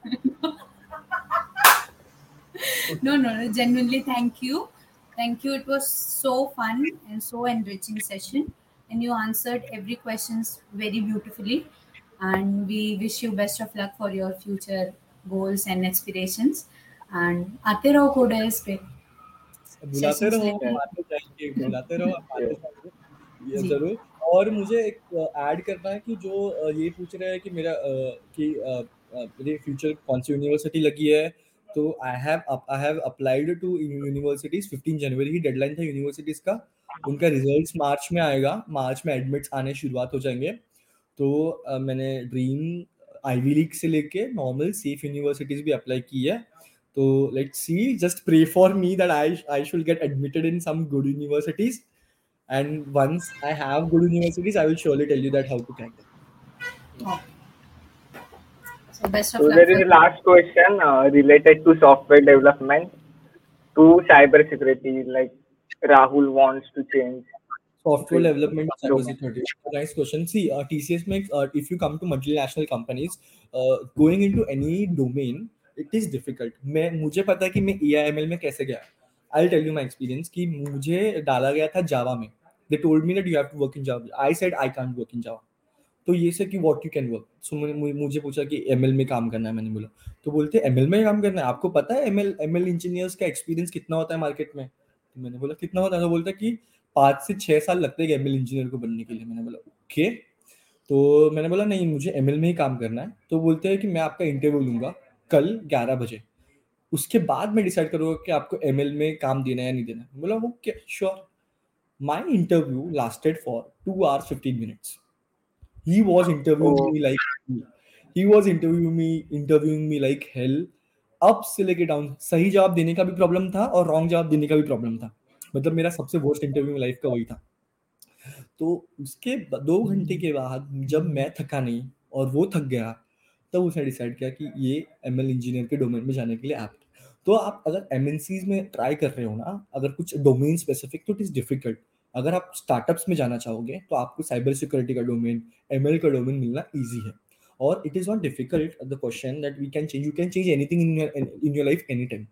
[SPEAKER 1] No, no, no. Genuinely, thank you. Thank you. It was so fun and so enriching session, and you answered every questions very beautifully. and we wish you best of luck for your future goals and aspirations. And आते रहो कोडेस पे
[SPEAKER 3] बुलाते रहो हम
[SPEAKER 1] हैं।
[SPEAKER 3] आते जाएँगे बुलाते रहो हम आते जाएँगे ये ज़रूर और मुझे एक ऐड करना है कि जो ये पूछ रहा है कि मेरा कि अ, अ, फ्यूचर कौन सी यूनिवर्सिटी लगी है तो I have I have applied to universities 15 जनवरी की डेडलाइन था यूनिवर्सिटीज का. उनका रिजल्ट्स मार्च में आएगा. मार्च में एडमिट्स आने शुरुआत हो जाएँगे. तो अ, मैंने ड्रीम आईवी लीग से लेके नॉर्मल सेफ़ यूनिवर्सिटीज भी अप्लाई की है. तो let's see just pray for me that I I should get admitted in some good universities and once I have good universities I surely tell you that how to crack them.
[SPEAKER 1] So best of
[SPEAKER 2] So
[SPEAKER 1] luck.
[SPEAKER 2] there is a last question uh, related to software development to cyber security. Like Rahul wants to change.
[SPEAKER 3] software development cybersecurity nice question see uh, tcs makes uh, if you come to multinational companies uh, going into any domain it is difficult मैं मुझे पता है कि मैं AIML में कैसे गया I'll tell you my experience कि मुझे डाला गया था जावा में they told me that you have to work in java i said i can't work in java तो ये से कि what you can work so मुझे पूछा कि एमएल में काम करना है, मैंने बोला। तो बोलते एमएल में काम करना है? आपको पता है एमएल एमएल इंजीनियर्स का एक्सपीरियंस कितना होता है मार्केट में? तो मैंने बोला, कितना होता है? तो बोलता कि पाँच से छह साल लगते हैं एमएल इंजीनियर को बनने के लिए। मैंने बोला, ओके। तो मैंने बोला, नहीं, मुझे एमएल में ही काम करना है। तो बोलते हैं कि मैं आपका इंटरव्यू लूँगा कल ग्यारह बजे। उसके बाद मैं डिसाइड करूँगा कि आपको एमएल में काम देना है या नहीं देना बोला okay sure my interview lasted for 2 hours 15 minutes. He was interviewing
[SPEAKER 2] Oh.
[SPEAKER 3] me like he was interviewing me interviewing me like hell. Up से लेके डाउन सही जवाब देने का भी प्रॉब्लम था और रॉन्ग जवाब देने का भी प्रॉब्लम था। मतलब मेरा सबसे वर्स्ट इंटरव्यू लाइफ का वही था। तो उसके दो घंटे के बाद जब मैं थका नहीं और वो थक गया तब उसने डिसाइड किया कि ये एम इंजीनियर के डोमेन में जाने के लिए ऐप तो आप अगर एम में ट्राई कर रहे हो ना अगर कुछ डोमेन स्पेसिफिक तो इट इज़ डिफ़िकल्ट अगर आप स्टार्टअप्स में जाना चाहोगे तो आपको साइबर सिक्योरिटी का डोमेन एमएल का डोमेन मिलना ईजी है। और it is not difficult the question that we can change you can change anything in in your life any time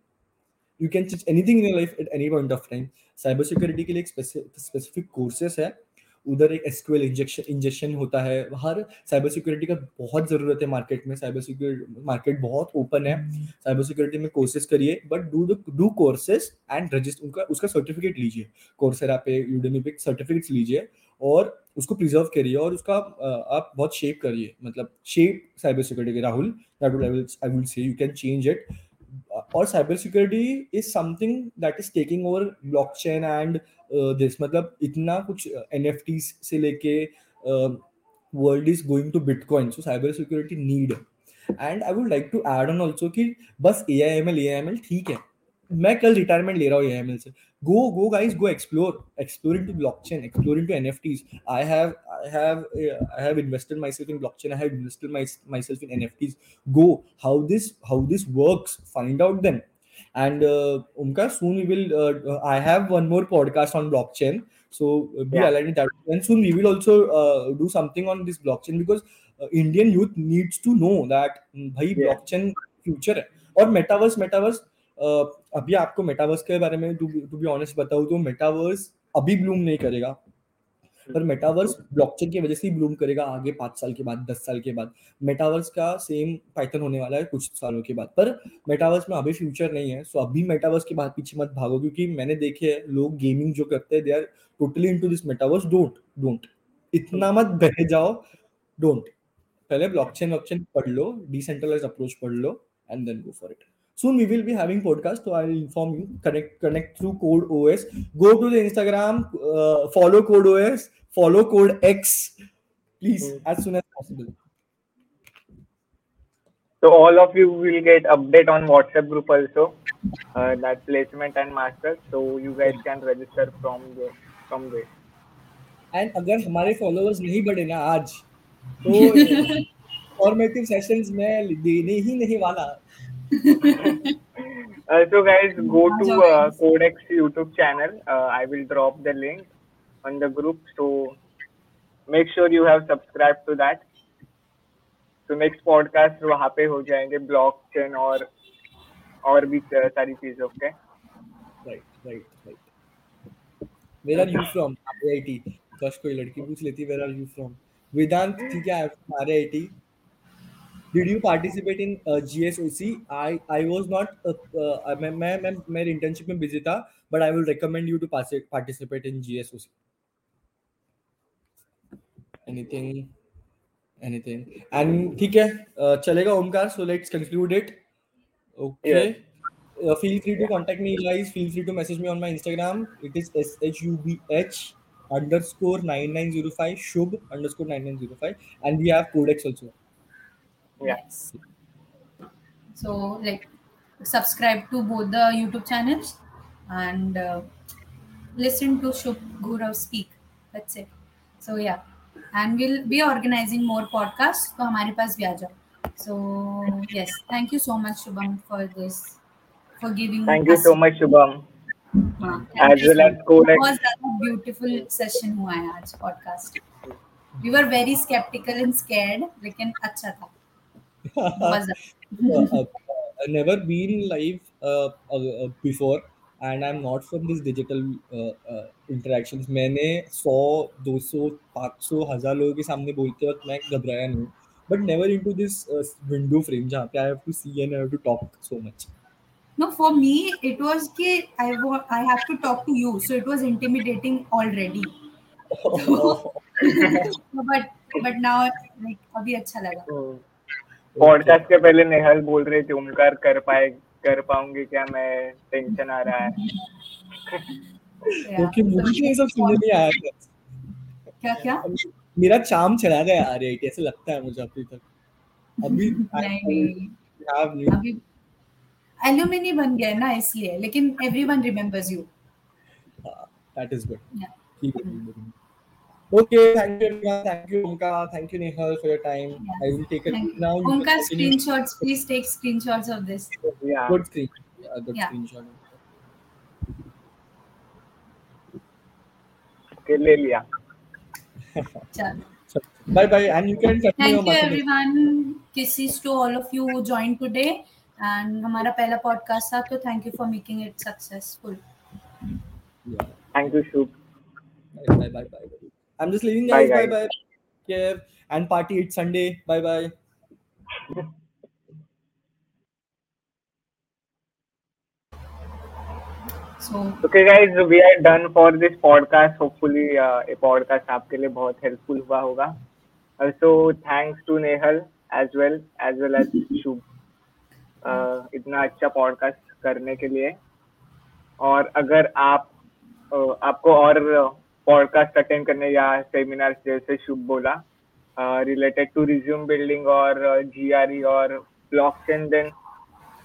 [SPEAKER 3] you can change anything in your life at any point of time cyber security के लिए एक specific courses है। उधर एक SQL injection injection होता है। हर cyber security का बहुत ज़रूरत है मार्केट में। साइबर सिक्योरिटी मार्केट बहुत ओपन है। साइबर सिक्योरिटी में कोर्सेज करिए but do do courses and register उनका, उसका सर्टिफिकेट लीजिए। कोर्सेरा पे यूडेमी पे सर्टिफिकेट्स लीजिए और उसको प्रिजर्व करिए और उसका आप बहुत शेप करिए। मतलब शेप साइबर सिक्योरिटी के Rahul I will say you can change it और cyber security is something that is taking over blockchain and this मतलब इतना कुछ एन एफ़ टीज से लेके world is going to bitcoin so cyber security need and I would like to add on also कि बस A I M L A I M L ठीक है। मैं कल रिटायरमेंट ले रहा हूँ ए A I M L. Go go guys go explore exploring to block chain exploring to N F Ts I have invested myself in block chain I have invested myself in N F Ts go how this how this work find out then and uh, umka soon we will uh, uh, i have one more podcast on blockchain so uh, be
[SPEAKER 2] Yeah.
[SPEAKER 3] aligned with that and soon we will also uh, do something on this blockchain because uh, indian youth needs to know that mm, bhai
[SPEAKER 2] Yeah.
[SPEAKER 3] blockchain future है और metaverse metaverse अभी आपको metaverse के बारे में to be honest बताऊँ तो metaverse अभी ब्लूम नहीं करेगा पर मेटावर्स ब्लॉकचेन की वजह से ही ब्लूम करेगा आगे पाँच साल के बाद, दस साल के बाद। मेटावर्स का सेम पाइथन होने वाला है कुछ सालों के बाद। पर मेटावर्स में अभी फ्यूचर नहीं है सो अभी मेटावर्स के बाद पीछे मत भागो, क्योंकि मैंने देखे है, लोग गेमिंग जो करते हैं they are totally into this metaverse don't don't इतना मत बह जाओ डोंट पहले ब्लॉकचेन वॉकचेन पढ़ लो डिसेंट्रलाइज अप्रोच पढ़ लो and then go for it soon we will be having podcast so i'll inform you connect connect through code os go to the instagram uh, follow code os follow code x please as soon as possible
[SPEAKER 2] So all of you will get update on WhatsApp group also. Uh, that placement and masters. So you guys can register from there. From there.
[SPEAKER 3] And अगर हमारे followers नहीं बढ़े ना आज तो formative sessions में देने ही नहीं वाला
[SPEAKER 2] Uh, so guys, go to uh, Codex YouTube channel. Uh, I will drop the link on the group. So make sure you have subscribed to that. So next podcast वहाँ पे हो जाएँगे blockchain और और भी uh, सारी चीज़ें okay
[SPEAKER 3] right right right where are you from IIT first कोई लड़की पूछ लेती where are you from Vedant, ठीक है, I'm RIT. Did you participate in uh, GSOC? I I was not. Uh, uh, मैं मैं मैं मेरे internship में busy था, but I will recommend you to participate in GSOC. Anything? Anything? And ठीक है, uh, चलेगा Omkar. So let's conclude it. Okay.
[SPEAKER 2] Yes.
[SPEAKER 3] Uh, feel free to contact me, guys. Feel free to message me on my Instagram. It is shubh underscore nine nine zero five shub underscore nine nine zero five, and we have codex also.
[SPEAKER 2] Yeah.
[SPEAKER 1] Yes. So, like, subscribe to both the YouTube channels and uh, listen to Shubh Gaurav speak. That's it. So, yeah. And we'll be organizing more podcasts. तो हमारे पास भी आ जाओ. So, yes. Thank you so much, Shubham, for this. For giving
[SPEAKER 2] Thank you
[SPEAKER 1] us-
[SPEAKER 2] so much, Shubham.
[SPEAKER 1] हाँ,
[SPEAKER 2] As
[SPEAKER 1] thank you
[SPEAKER 2] well
[SPEAKER 1] so
[SPEAKER 2] as
[SPEAKER 1] much.
[SPEAKER 2] Codex.
[SPEAKER 1] बहुत ज़्यादा beautiful session हुआ है आज podcast. We were very skeptical and scared, लेकिन अच्छा था.
[SPEAKER 3] I've never been live uh, uh, uh, before and I'm not from this digital uh, uh, interactions. मैंने 100, 200, 500, हज़ार लोगों के सामने बोलते वक्त मैं घबराया नहीं but never into this uh, window frame जहाँ पे I have to see and I have to talk so much.
[SPEAKER 1] No, for me, it was कि I I have to talk to you, so it was intimidating already. but but now like अभी अच्छा लगा.
[SPEAKER 2] Podcast के पहले नेहल बोल रहे थे ओमकार कर पाए कर पाऊँगी क्या मैं टेंशन आ रहा है. [LAUGHS]
[SPEAKER 3] Okay, मुझे ये सब सुनने नहीं आया
[SPEAKER 1] क्या क्या?
[SPEAKER 3] मेरा चाम चला गया यार ये ऐसे लगता है मुझे अभी तक. अभी [LAUGHS]
[SPEAKER 1] नहीं अभी एल्यूमिनी बन गया ना इसलिए लेकिन you.
[SPEAKER 3] that is good.
[SPEAKER 1] Yeah.
[SPEAKER 3] Keep it moving. Okay, thank you everyone. Thank you Omkar. Thank you Nehal for your time.
[SPEAKER 1] Yeah.
[SPEAKER 3] I will take it
[SPEAKER 1] Thank you.
[SPEAKER 3] now. you
[SPEAKER 1] Omkar,
[SPEAKER 3] can continue.
[SPEAKER 1] screenshots. Please take screenshots of this.
[SPEAKER 2] या
[SPEAKER 3] Good screen. Yeah, good
[SPEAKER 1] Yeah.
[SPEAKER 3] screenshot.
[SPEAKER 2] के ले लिया
[SPEAKER 1] चलो.
[SPEAKER 3] So, bye bye, and you can continue
[SPEAKER 1] Thank
[SPEAKER 3] your
[SPEAKER 1] you
[SPEAKER 3] marketing.
[SPEAKER 1] everyone. Kisses to all of you who joined today. And हमारा पहला podcast था तो thank you for making it successful.
[SPEAKER 3] Yeah.
[SPEAKER 2] Thank you Shubh
[SPEAKER 3] Bye bye bye bye. I'm just leaving guys. Bye
[SPEAKER 2] guys.
[SPEAKER 3] bye. Care and party. It's Sunday. Bye bye.
[SPEAKER 1] So
[SPEAKER 2] okay guys we are done for this podcast hopefully ये podcast आपके लिए बहुत helpful हुआ होगा also thanks to Nehal as well as well as Shubh Uh, इतना अच्छा podcast करने के लिए और अगर आप uh, आपको और पॉडकास्ट अटेंड करने या सेमिनार जैसे शुभ बोला रिलेटेड टू रिज्यूम बिल्डिंग और जी आर ई और block chain then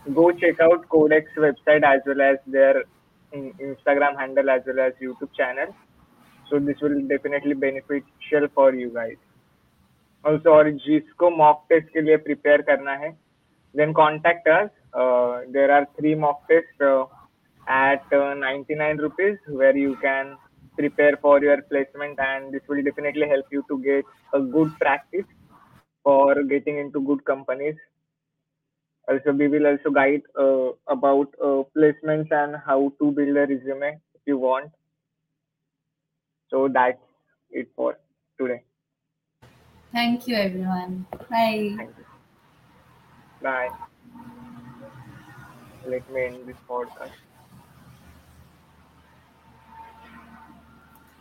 [SPEAKER 2] go check out Codex website as well as their Instagram handle as well as YouTube channel so this will definitely beneficial for you guide also और जिसको mock test के लिए prepare करना है then contact us there are three mock test at ninety nine rupees where you can prepare for your placement and this will definitely help you to get a good practice for getting into good companies. Also we will also guide uh, about uh, placements and how to build a resume if you want. So that's it for today.
[SPEAKER 1] Thank you everyone. Bye.
[SPEAKER 2] thank you. Bye. Let me end this podcast